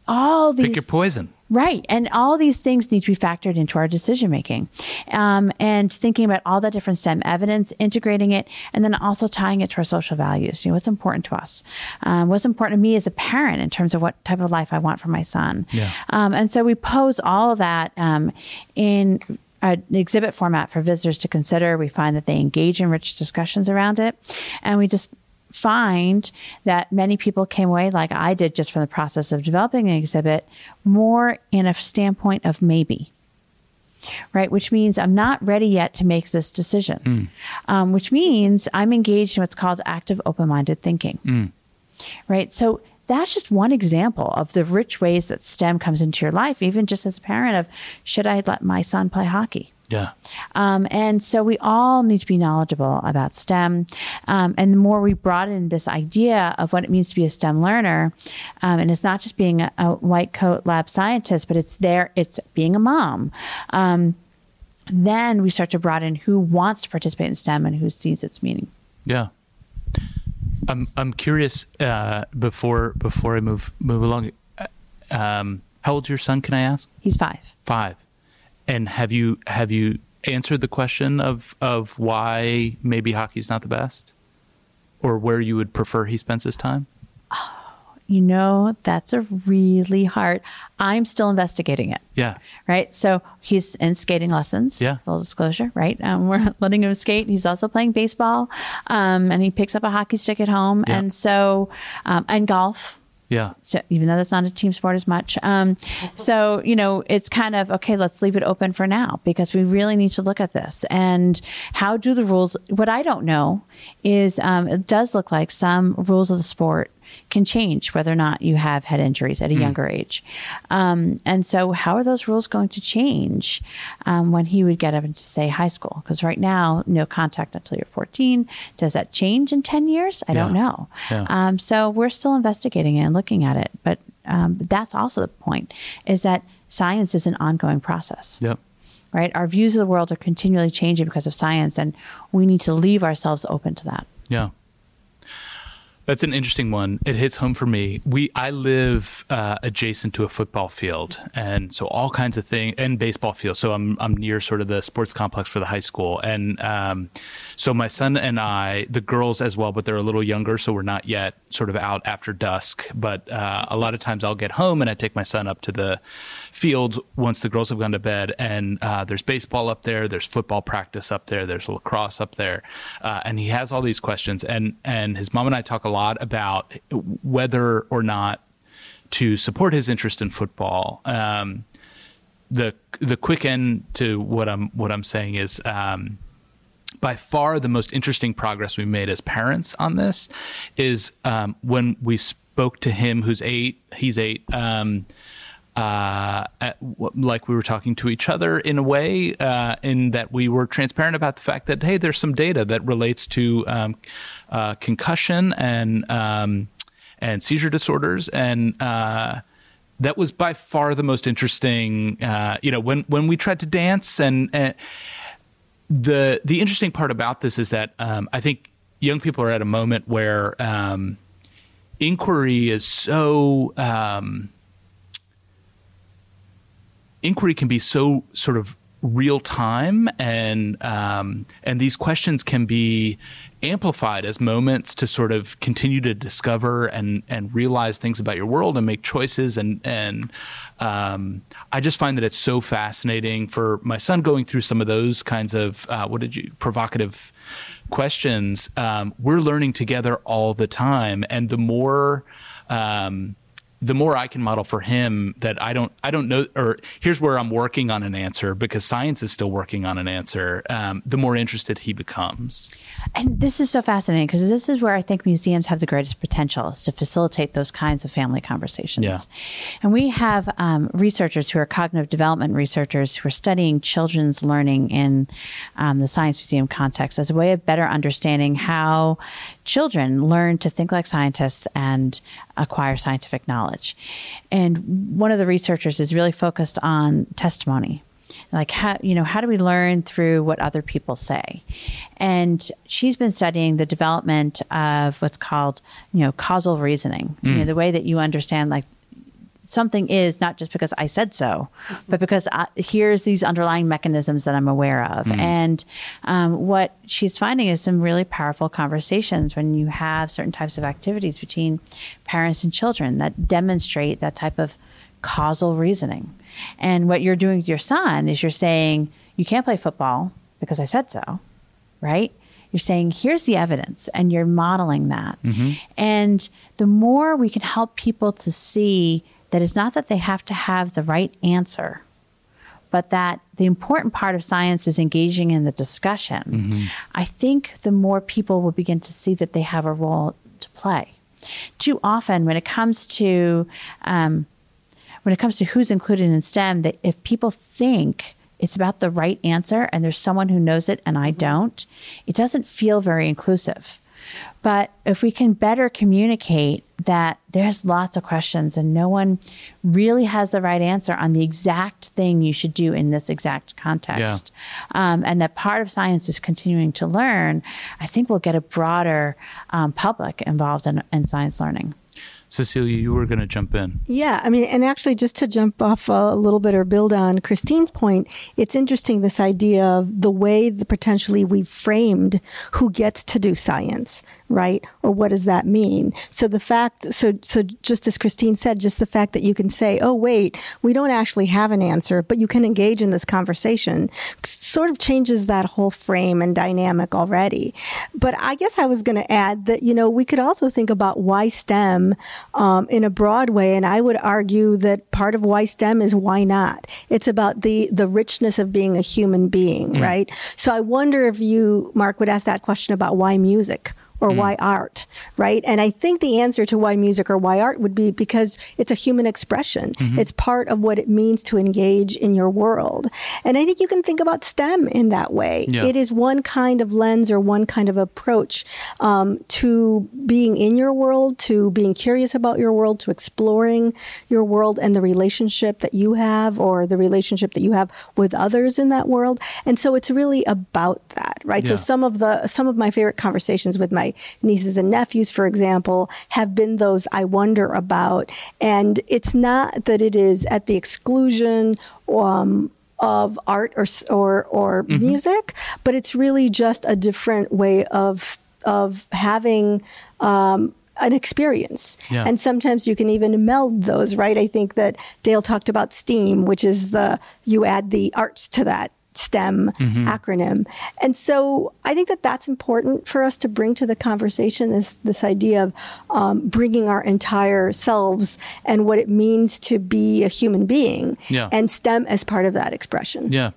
all these pick your poison? Right. And all these things need to be factored into our decision making. Um, and thinking about all the different STEM evidence, integrating it, and then also tying it to our social values. You know, what's important to us? Um, what's important to me as a parent in terms of what type of life I want for my son? Yeah. Um, and so we pose all of that um, in an exhibit format for visitors to consider. We find that they engage in rich discussions around it. And we just find that many people came away, like I did just from the process of developing an exhibit, more in a standpoint of maybe. Right, which means I'm not ready yet to make this decision, um, which means I'm engaged in what's called active open minded thinking. Right, so that's just one example of the rich ways that STEM comes into your life, even just as a parent of should I let my son play hockey? Yeah. Um, and so we all need to be knowledgeable about STEM. Um, and the more we broaden this idea of what it means to be a STEM learner, um, and it's not just being a, a white coat lab scientist, but it's there, it's being a mom. Um, then we start to broaden who wants to participate in STEM and who sees its meaning. Yeah. I'm I'm curious uh, before before I move move along. uh, Um, how old's your son? Can I ask? He's five. Five. And have you have you answered the question of of why maybe hockey's not the best, or where you would prefer he spends his time? You know, that's a really hard. I'm still investigating it. Yeah. right? So he's in skating lessons. Yeah. Full disclosure, right? Um, we're letting him skate. He's also playing baseball, um, and he picks up a hockey stick at home, Yeah. and so um, and golf. Yeah. So even though that's not a team sport as much, um, so you know it's kind of okay. Let's leave it open for now because we really need to look at this and how do the rules. What I don't know is um, it does look like some rules of the sport can change whether or not you have head injuries at a mm. younger age. Um, and so, how are those rules going to change um, when he would get up into, say, high school? Because right now, no contact until you're 14. Does that change in 10 years? I yeah. don't know. Yeah. Um, so, we're still investigating it and looking at it. But um, that's also the point is that science is an ongoing process. Yep right? Our views of the world are continually changing because of science, and we need to leave ourselves open to that. Yeah. That's an interesting one. It hits home for me. We I live uh, adjacent to a football field, and so all kinds of things, and baseball field. So I'm I'm near sort of the sports complex for the high school, and um, so my son and I, the girls as well, but they're a little younger, so we're not yet sort of out after dusk. But uh, a lot of times I'll get home and I take my son up to the fields once the girls have gone to bed, and uh, there's baseball up there, there's football practice up there, there's lacrosse up there, uh, and he has all these questions, and and his mom and I talk a lot about whether or not to support his interest in football. Um, the the quick end to what I'm what I'm saying is. Um, by far the most interesting progress we made as parents on this is um, when we spoke to him who's eight he's eight um, uh, like we were talking to each other in a way, uh, in that we were transparent about the fact that hey, there's some data that relates to um, uh, concussion and um, and seizure disorders, and uh, that was by far the most interesting. Uh, you know, when when we tried to dance, and, and the the interesting part about this is that um, I think young people are at a moment where um, inquiry is so um, inquiry can be so sort of real time and um, and these questions can be amplified as moments to sort of continue to discover and and realize things about your world and make choices. And and um, I just find that it's so fascinating for my son going through some of those kinds of uh, what did you provocative questions. Um, we're learning together all the time. And the more um, the more I can model for him that I don't I don't know or here's where I'm working on an answer because science is still working on an answer. Um, the more interested he becomes. And this is so fascinating because this is where I think museums have the greatest potential is to facilitate those kinds of family conversations. Yeah. And we have um, researchers who are cognitive development researchers who are studying children's learning in um, the science museum context as a way of better understanding how children learn to think like scientists and acquire scientific knowledge. And one of the researchers is really focused on testimony like how you know how do we learn through what other people say and she's been studying the development of what's called you know causal reasoning mm. you know mm. the way that you understand like something is not just because I said so, but because I, here's these underlying mechanisms that I'm aware of. Mm. And um, what she's finding is some really powerful conversations when you have certain types of activities between parents and children that demonstrate that type of causal reasoning. And what you're doing with your son is you're saying, you can't play football because I said so, right? You're saying, here's the evidence, and you're modeling that. Mm-hmm. And the more we can help people to see that it's not that they have to have the right answer, but that the important part of science is engaging in the discussion. Mm-hmm. I think the more people will begin to see that they have a role to play. Too often, when it comes to um, when it comes to who's included in STEM, that if people think it's about the right answer and there's someone who knows it and I don't, it doesn't feel very inclusive. But if we can better communicate that there's lots of questions and no one really has the right answer on the exact thing you should do in this exact context, yeah. um, and that part of science is continuing to learn, I think we'll get a broader um, public involved in, in science learning. Cecilia, you were going to jump in. Yeah, I mean, and actually, just to jump off a little bit or build on Christine's point, it's interesting this idea of the way that potentially we've framed who gets to do science, right? Or what does that mean? So the fact, so so just as Christine said, just the fact that you can say, "Oh, wait, we don't actually have an answer," but you can engage in this conversation, sort of changes that whole frame and dynamic already. But I guess I was going to add that you know we could also think about why STEM um, in a broad way. And I would argue that part of why STEM is why not. It's about the the richness of being a human being, mm. right? So I wonder if you, Mark, would ask that question about why music or why art, right? And I think the answer to why music or why art would be because it's a human expression. It's part of what it means to engage in your world. And I think you can think about STEM in that way. Yeah. It is one kind of lens or one kind of approach um, to being in your world, to being curious about your world, to exploring your world and the relationship that you have or the relationship that you have with others in that world. And so it's really about that, right? So some of the some of my favorite conversations with my nieces and nephews, for example, have been those I wonder about. And it's not that it is at the exclusion um, of art or or or Mm-hmm. music, but it's really just a different way of of having um, an experience. Yeah. And sometimes you can even meld those, right? I think that Dale talked about STEAM, which is the you add the arts to that STEM Mm-hmm. acronym. And so I think that that's important for us to bring to the conversation is this idea of um, bringing our entire selves and what it means to be a human being Yeah. and STEM as part of that expression. Yeah,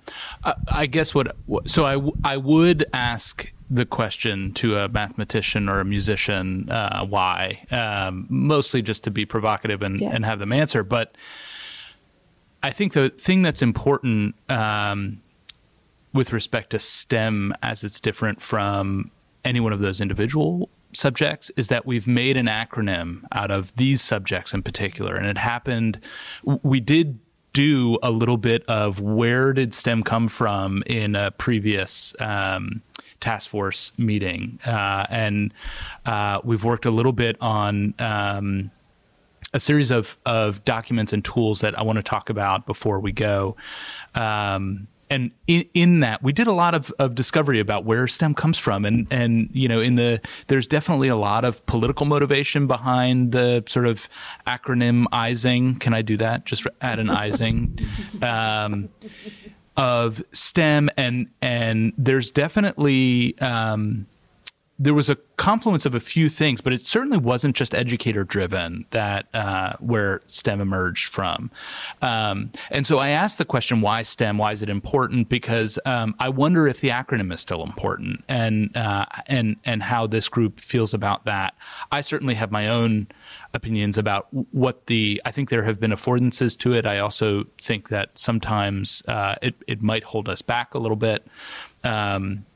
I, I guess what so I, I would ask the question to a mathematician or a musician uh, why, um, mostly just to be provocative and, Yeah. and have them answer. But I think the thing that's important um, with respect to STEM as it's different from any one of those individual subjects is that we've made an acronym out of these subjects in particular. And it happened, we did do a little bit of where did STEM come from in a previous um, task force meeting. Uh, and uh, we've worked a little bit on. Um, a series of of documents and tools that I want to talk about before we go. Um, and in, in that, we did a lot of, of discovery about where STEM comes from, and and you know, in the there's definitely a lot of political motivation behind the sort of acronymizing. Can I do that? Just add an izing. Um, of STEM and and there's definitely um, there was a confluence of a few things, but it certainly wasn't just educator driven that uh, where STEM emerged from. Um, and so I asked the question, why STEM? Why is it important? Because um, I wonder if the acronym is still important and uh, and and how this group feels about that. I certainly have my own opinions about what the I think there have been affordances to it. I also think that sometimes uh, it it might hold us back a little bit. Um,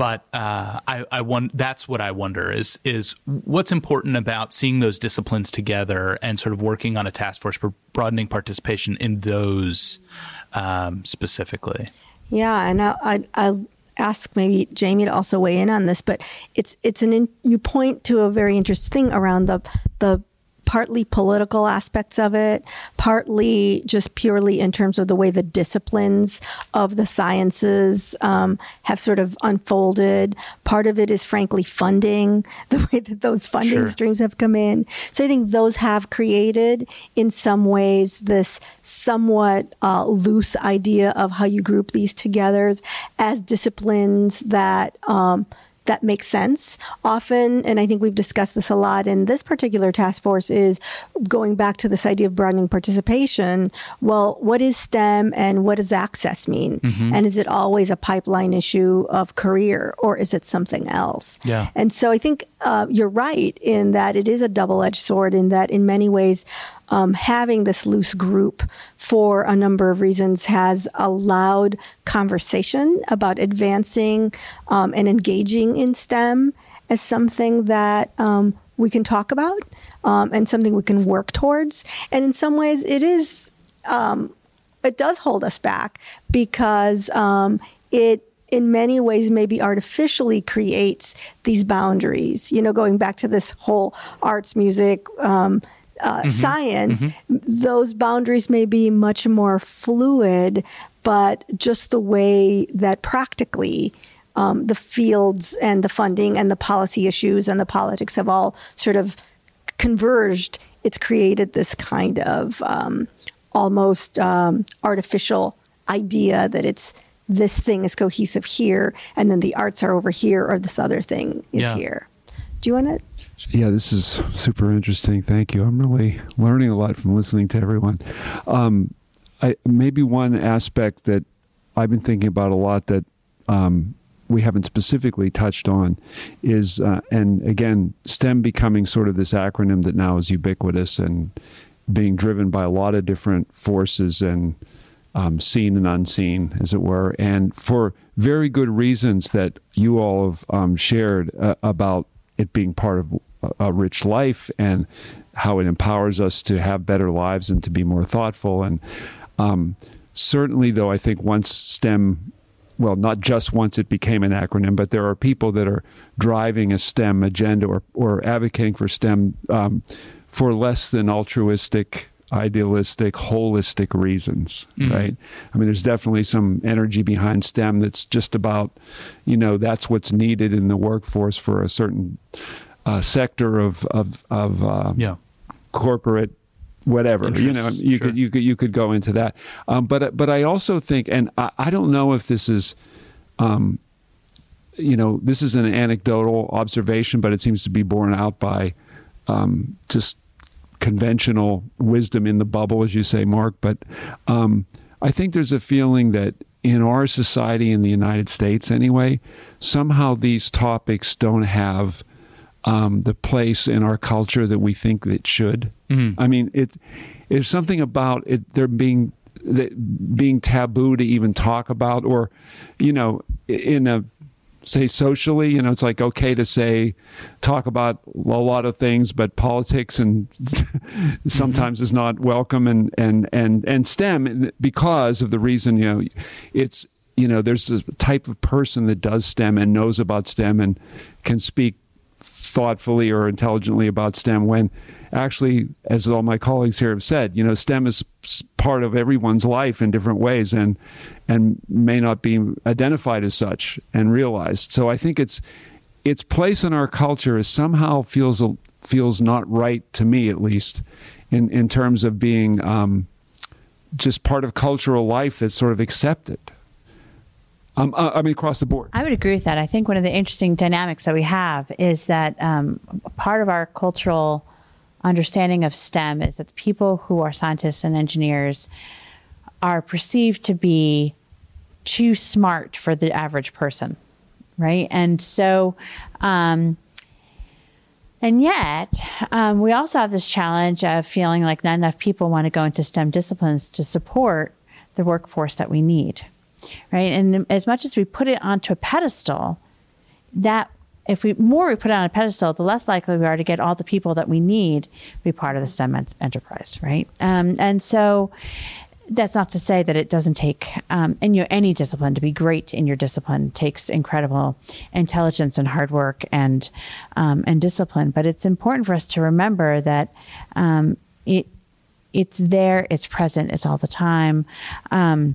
but uh, I, I that's what I wonder is is what's important about seeing those disciplines together and sort of working on a task force for broadening participation in those um, specifically. Yeah, and I, I, I'll ask maybe Jamie to also weigh in on this, but it's it's an in, you point to a very interesting thing around the the partly political aspects of it, partly just purely in terms of the way the disciplines of the sciences um, have sort of unfolded. Part of it is frankly funding, the way that those funding Sure. streams have come in. So I think those have created, in some ways, this somewhat uh, loose idea of how you group these together as disciplines that. Um, that makes sense. Often and i think we've discussed this a lot in this particular task force is going back to this idea of broadening participation. Well what is stem and what does access mean? And is it always a pipeline issue of career or is it something else? Yeah. and so I think uh, you're right in that it is a double edged sword, in that in many ways, um, having this loose group for a number of reasons has allowed conversation about advancing um, and engaging in STEM as something that um, we can talk about um, and something we can work towards. And in some ways, it is it does hold us back because um, it in many ways maybe artificially creates these boundaries you know going back to this whole arts music um, uh, science those boundaries may be much more fluid but just the way that practically um, the fields and the funding and the policy issues and the politics have all sort of converged, it's created this kind of um, almost um, artificial idea that it's this thing is cohesive here, and then the arts are over here, or this other thing is Yeah. here. Do you want to? Yeah, this is super interesting. Thank you. I'm really learning a lot from listening to everyone. Um, I, maybe one aspect that I've been thinking about a lot that um, we haven't specifically touched on is, uh, and again, STEM becoming sort of this acronym that now is ubiquitous and being driven by a lot of different forces and um, seen and unseen, as it were, and for very good reasons that you all have um, shared uh, about it being part of a rich life and how it empowers us to have better lives and to be more thoughtful. And um, certainly, though, I think once STEM well, not just once it became an acronym, but there are people that are driving a STEM agenda or, or advocating for STEM um, for less than altruistic, idealistic, holistic reasons, mm-hmm. right? I mean, there's definitely some energy behind STEM that's just about, you know, that's what's needed in the workforce for a certain uh, sector of of of uh, yeah. corporate whatever Interests, you know you sure. could you could you could go into that um, but but I also think and I, I don't know if this is um, you know this is an anecdotal observation but it seems to be borne out by um, just conventional wisdom in the bubble as you say Mark but um, I think there's a feeling that in our society in the United States anyway somehow these topics don't have um, the place in our culture that we think it should. Mm-hmm. I mean, it's something about it there being being taboo to even talk about, or you know, in a say socially, you know, it's like okay to say talk about a lot of things, but politics and sometimes mm-hmm. is not welcome, and and and and STEM because of the reason you know it's you know there's a type of person that does STEM and knows about STEM and can speak thoughtfully or intelligently about STEM when actually, as all my colleagues here have said, you know, STEM is part of everyone's life in different ways and and may not be identified as such and realized. So I think it's its place in our culture is somehow feels feels not right to me at least in in terms of being um, just part of cultural life that's sort of accepted. Um, uh, I mean, across the board. I would agree with that. I think one of the interesting dynamics that we have is that um, part of our cultural understanding of STEM is that the people who are scientists and engineers are perceived to be too smart for the average person, right? And so, um, and yet, um, we also have this challenge of feeling like not enough people want to go into STEM disciplines to support the workforce that we need right? And as much as we put it onto a pedestal, that if we more we put it on a pedestal, the less likely we are to get all the people that we need to be part of the STEM en- enterprise, right? Um, and so that's not to say that it doesn't take um, in your any discipline to be great in your discipline takes incredible intelligence and hard work and um, and discipline. But it's important for us to remember that um, it it's there, it's present, it's all the time. Um,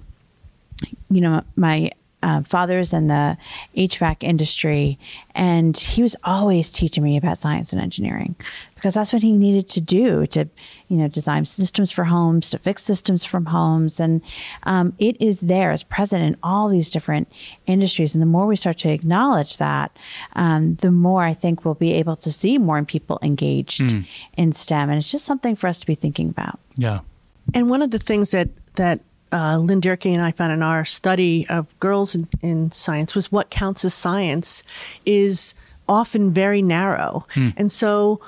you know, my uh, father's in the HVAC industry, and he was always teaching me about science and engineering because that's what he needed to do to, you know, design systems for homes, to fix systems from homes, and um, it is there, it's present in all these different industries. And the more we start to acknowledge that, um, the more I think we'll be able to see more people engaged mm. in STEM, and it's just something for us to be thinking about. Yeah. And one of the things that that uh, Lynn Dierking and I found in our study of girls in, in science was what counts as science is often very narrow. Hmm. And so.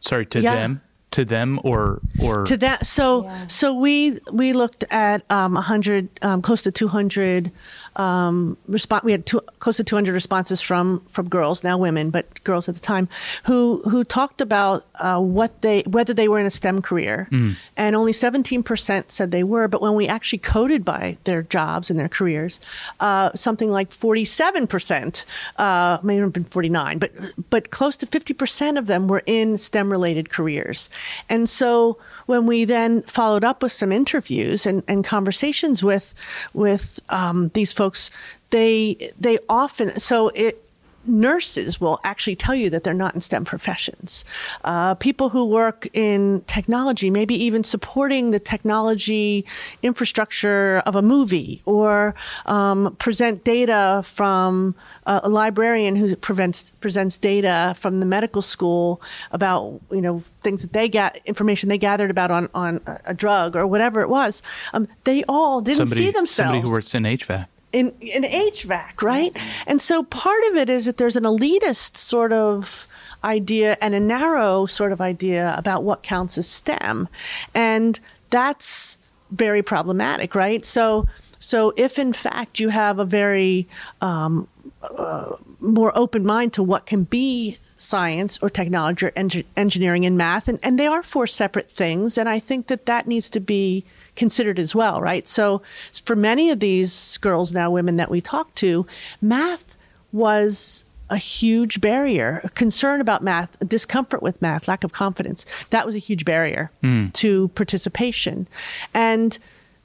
Sorry, to yeah. them? to them or or to that so yeah. so we we looked at um 100 um, close to 200 um, response. We had two, close to 200 responses from from girls, now women, but girls at the time, who who talked about uh, what they whether they were in a STEM career, mm. and only 17% said they were. But when we actually coded by their jobs and their careers, uh, something like 47%, uh, may have been 49, but but close to 50% of them were in STEM related careers, and so when we then followed up with some interviews and, and conversations with with um, these folks, they they often so it nurses will actually tell you that they're not in STEM professions. Uh, people who work in technology, maybe even supporting the technology infrastructure of a movie, or um, present data from a, a librarian who prevents, presents data from the medical school about you know things that they get information they gathered about on on a drug or whatever it was. Um, they all didn't somebody, see themselves. Somebody who works in HVAC in, in HVAC, right? And so part of it is that there's an elitist sort of idea and a narrow sort of idea about what counts as STEM. And that's very problematic, right? So, so if in fact you have a very um, uh, more open mind to what can be science or technology or en- engineering and math, and, and they are four separate things, and I think that that needs to be considered as well, right? So for many of these girls now, women that we talk to, math was a huge barrier. Concern about math, discomfort with math, lack of confidence. That was a huge barrier mm. to participation. And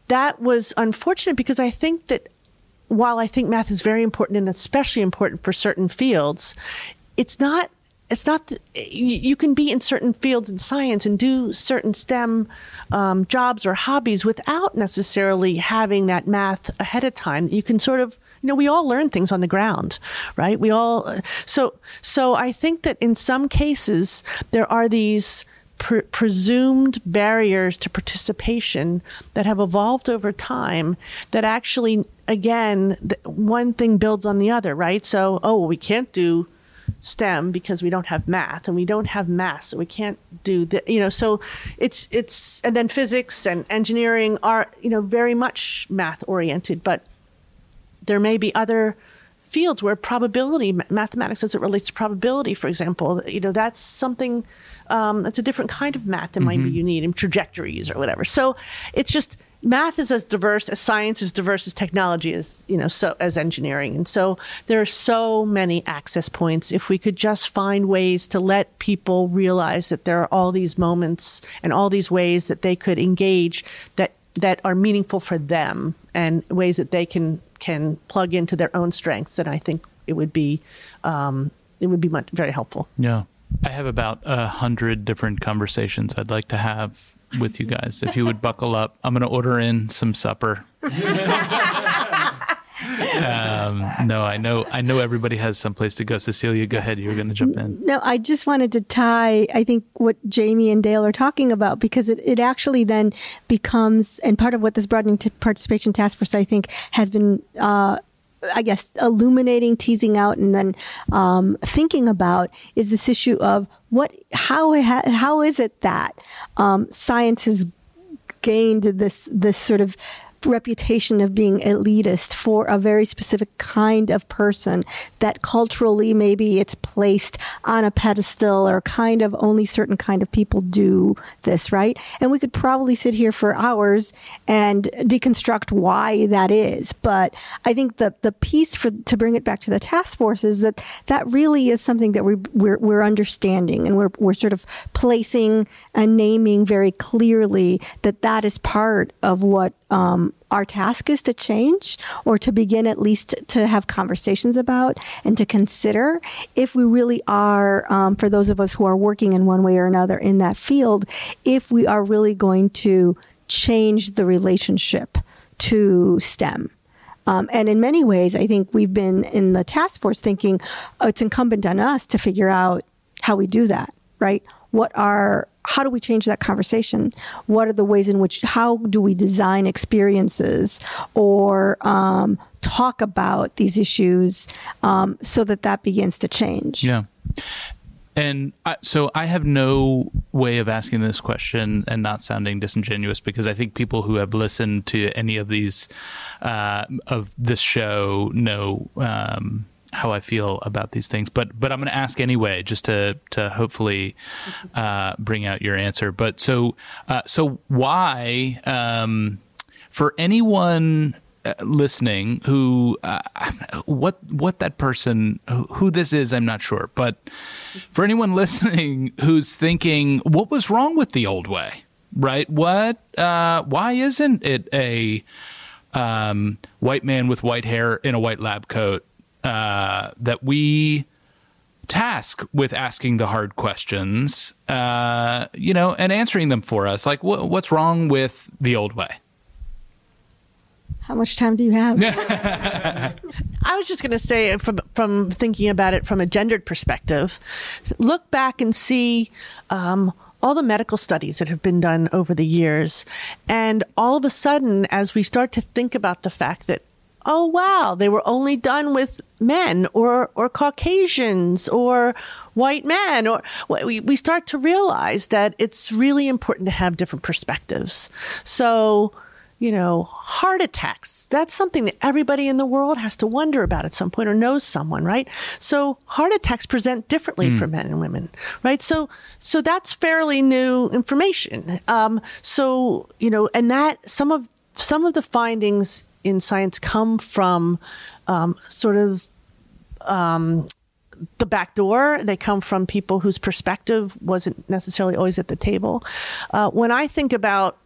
that was unfortunate because I think that while I think math is very important and especially important for certain fields, it's not it's not you can be in certain fields in science and do certain STEM um, jobs or hobbies without necessarily having that math ahead of time. You can sort of you know we all learn things on the ground, right? We all so so I think that in some cases there are these. Pre- presumed barriers to participation that have evolved over time that actually again one thing builds on the other right so oh we can't do STEM because we don't have math and we don't have math, so we can't do the you know. So it's it's and then physics and engineering are you know very much math oriented, but there may be other fields where probability mathematics as it relates to probability for example you know that's something um, that's a different kind of math that mm-hmm. maybe you need in trajectories or whatever. So it's just math is as diverse as science is diverse as technology is you know so as engineering. And so there are so many access points. If we could just find ways to let people realize that there are all these moments and all these ways that they could engage that that are meaningful for them and ways that they can can plug into their own strengths then i think it would be um, it would be much, very helpful yeah i have about a hundred different conversations i'd like to have with you guys. If you would buckle up, I'm going to order in some supper. um, no, I know. I know everybody has some place to go. Cecilia, go ahead. You were going to jump in. No, I just wanted to tie. I think what Jamie and Dale are talking about because it, it actually then becomes and part of what this broadening participation task force I think has been. Uh, I guess illuminating, teasing out, and then um, thinking about is this issue of what, how, how is it that um, science has gained this this sort of reputation of being elitist for a very specific kind of person that culturally maybe it's placed on a pedestal or kind of only certain kind of people do this, right? And we could probably sit here for hours and deconstruct why that is. But I think the the piece for to bring it back to the task force is that that really is something that we we're, we're understanding and we're we're sort of placing and naming very clearly that that is part of what um, our task is to change or to begin at least to have conversations about and to consider if we really are, um, for those of us who are working in one way or another in that field, if we are really going to change the relationship to STEM. Um, and in many ways, I think we've been in the task force thinking oh, it's incumbent on us to figure out how we do that, right? What are how do we change that conversation? What are the ways in which, how do we design experiences or um, talk about these issues um, so that that begins to change? Yeah. And I, so I have no way of asking this question and not sounding disingenuous because I think people who have listened to any of these uh, of this show know um, how I feel about these things, but but I'm going to ask anyway, just to to hopefully uh, bring out your answer. But so uh, so why um, for anyone uh, listening who uh, what what that person who this is I'm not sure. But for anyone listening who's thinking what was wrong with the old way right? What uh, why isn't it a um, white man with white hair in a white lab coat uh, that we task with asking the hard questions, uh, you know, and answering them for us. Like, wh- what's wrong with the old way? How much time do you have? I was just going to say, from from thinking about it from a gendered perspective, look back and see um, all the medical studies that have been done over the years, and all of a sudden, as we start to think about the fact that oh wow, they were only done with men or or Caucasians or white men or we, we start to realize that it's really important to have different perspectives. So you know, heart attacks. That's something that everybody in the world has to wonder about at some point or knows someone, right? So heart attacks present differently mm. for men and women, right? So, so that's fairly new information. Um, so, you know, and that some of, some of the findings in science come from um, sort of um, the back door. They come from people whose perspective wasn't necessarily always at the table. Uh, when I think about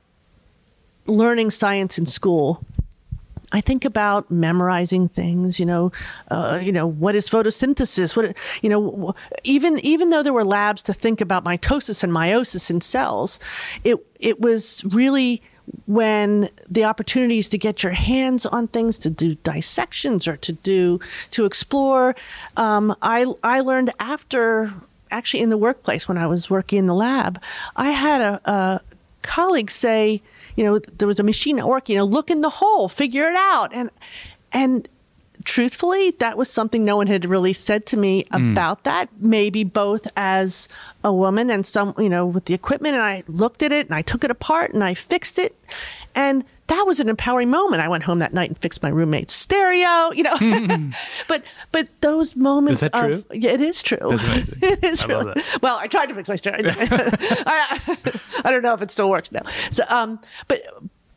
learning science in school, I think about memorizing things. You know, uh, you know what is photosynthesis? What you know, even even though there were labs to think about mitosis and meiosis in cells, it it was really when the opportunities to get your hands on things to do dissections or to do to explore um, I, I learned after actually in the workplace when i was working in the lab i had a, a colleague say you know, there was a machine at work, you know, look in the hole, figure it out. And, and truthfully, that was something no one had really said to me mm. about that. Maybe both as a woman and some, you know, with the equipment. And I looked at it and I took it apart and I fixed it. And that was an empowering moment. I went home that night and fixed my roommate's stereo, you know. but but those moments is that of, true? yeah, it is true. That's it is I really, love that. Well, I tried to fix my stereo. I, I, don't know if it still works now. So um but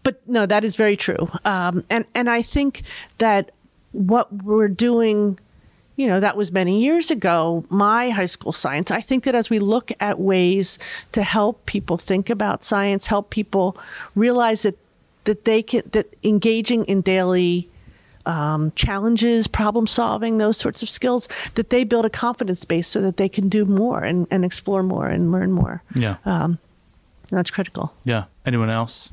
but no, that is very true. Um and and I think that what we're doing you know, that was many years ago, my high school science. I think that as we look at ways to help people think about science, help people realize that that they can that engaging in daily um, challenges, problem solving, those sorts of skills, that they build a confidence base so that they can do more and, and explore more and learn more. Yeah. Um, that's critical. Yeah. Anyone else?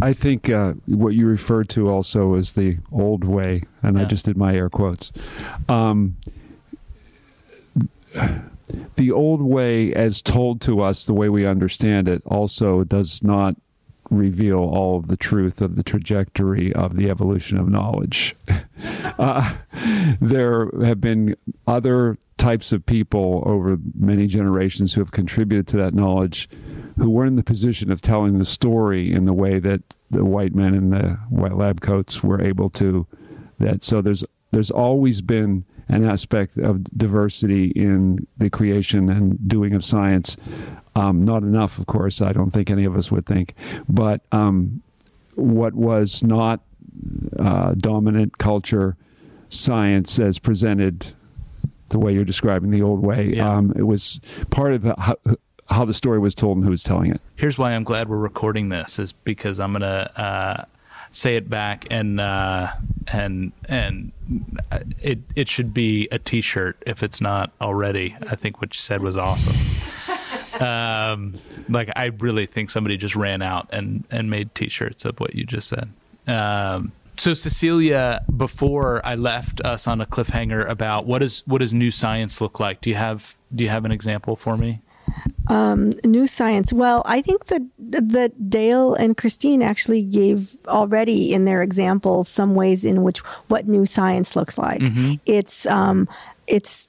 I think uh, what you referred to also is the old way, and yeah. I just did my air quotes. Um, the old way, as told to us, the way we understand it, also does not reveal all of the truth of the trajectory of the evolution of knowledge. uh, there have been other types of people over many generations who have contributed to that knowledge who were in the position of telling the story in the way that the white men in the white lab coats were able to that so there's there's always been an aspect of diversity in the creation and doing of science um, not enough, of course. I don't think any of us would think. But um, what was not uh, dominant culture science as presented the way you're describing the old way, yeah. um, it was part of how, how, the story was told and who was telling it. Here's why I'm glad we're recording this is because I'm going to uh, say it back and uh, and and it it should be a T-shirt if it's not already. I think what you said was awesome um, like I really think somebody just ran out and and made T-shirts of what you just said. Um, so Cecilia, before I left us on a cliffhanger about what does what does new science look like? Do you have do you have an example for me? Um, new science. Well, I think that that Dale and Christine actually gave already in their examples some ways in which what new science looks like. Mm-hmm. It's um, it's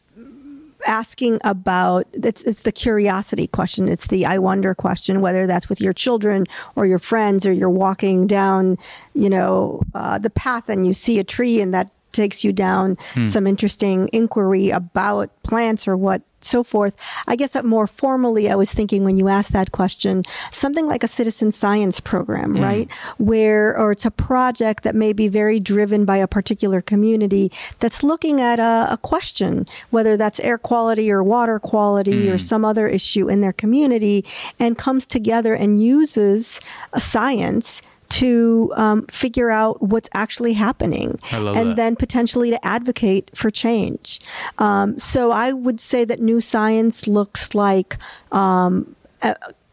asking about it's, it's the curiosity question. It's the I wonder question, whether that's with your children or your friends or you're walking down, you know, uh, the path and you see a tree and that takes you down hmm. some interesting inquiry about plants or what so forth. I guess that more formally, I was thinking when you asked that question, something like a citizen science program, mm. right? Where, or it's a project that may be very driven by a particular community that's looking at a, a question, whether that's air quality or water quality mm. or some other issue in their community, and comes together and uses science to um, figure out what's actually happening and that. then potentially to advocate for change. Um, so I would say that new science looks like um,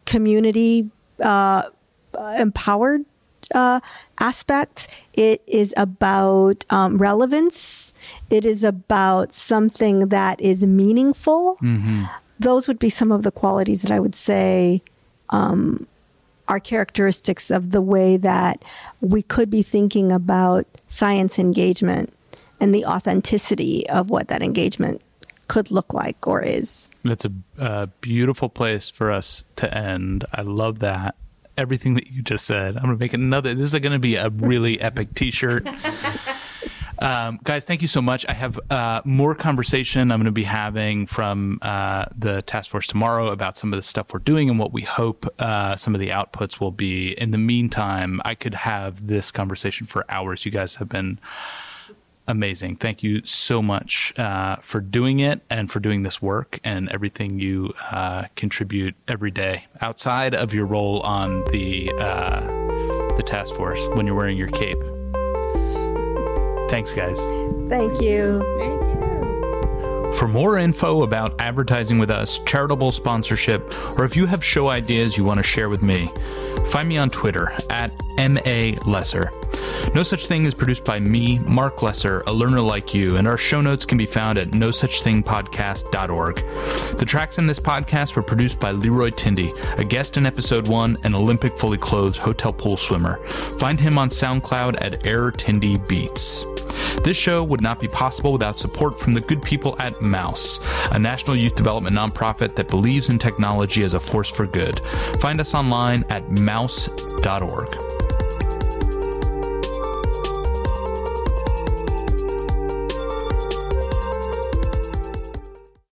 community uh, empowered uh, aspects. It is about um, relevance. It is about something that is meaningful. Mm-hmm. Those would be some of the qualities that I would say um, are characteristics of the way that we could be thinking about science engagement and the authenticity of what that engagement could look like or is. That's a, a beautiful place for us to end. I love that. Everything that you just said. I'm going to make another. This is going to be a really epic t shirt. Um, guys, thank you so much. I have uh, more conversation I'm going to be having from uh, the task force tomorrow about some of the stuff we're doing and what we hope uh, some of the outputs will be. In the meantime, I could have this conversation for hours. You guys have been amazing. Thank you so much uh, for doing it and for doing this work and everything you uh, contribute every day outside of your role on the uh, the task force when you're wearing your cape. Thanks, guys. Thank you. For more info about advertising with us, charitable sponsorship, or if you have show ideas you want to share with me, find me on Twitter at MA Lesser. No Such Thing is produced by me, Mark Lesser, a learner like you, and our show notes can be found at nosuchthingpodcast.org. The tracks in this podcast were produced by Leroy Tindy, a guest in episode one and Olympic fully clothed hotel pool swimmer. Find him on SoundCloud at Air Tindy Beats. This show would not be possible without support from the good people at Mouse, a national youth development nonprofit that believes in technology as a force for good. Find us online at mouse.org.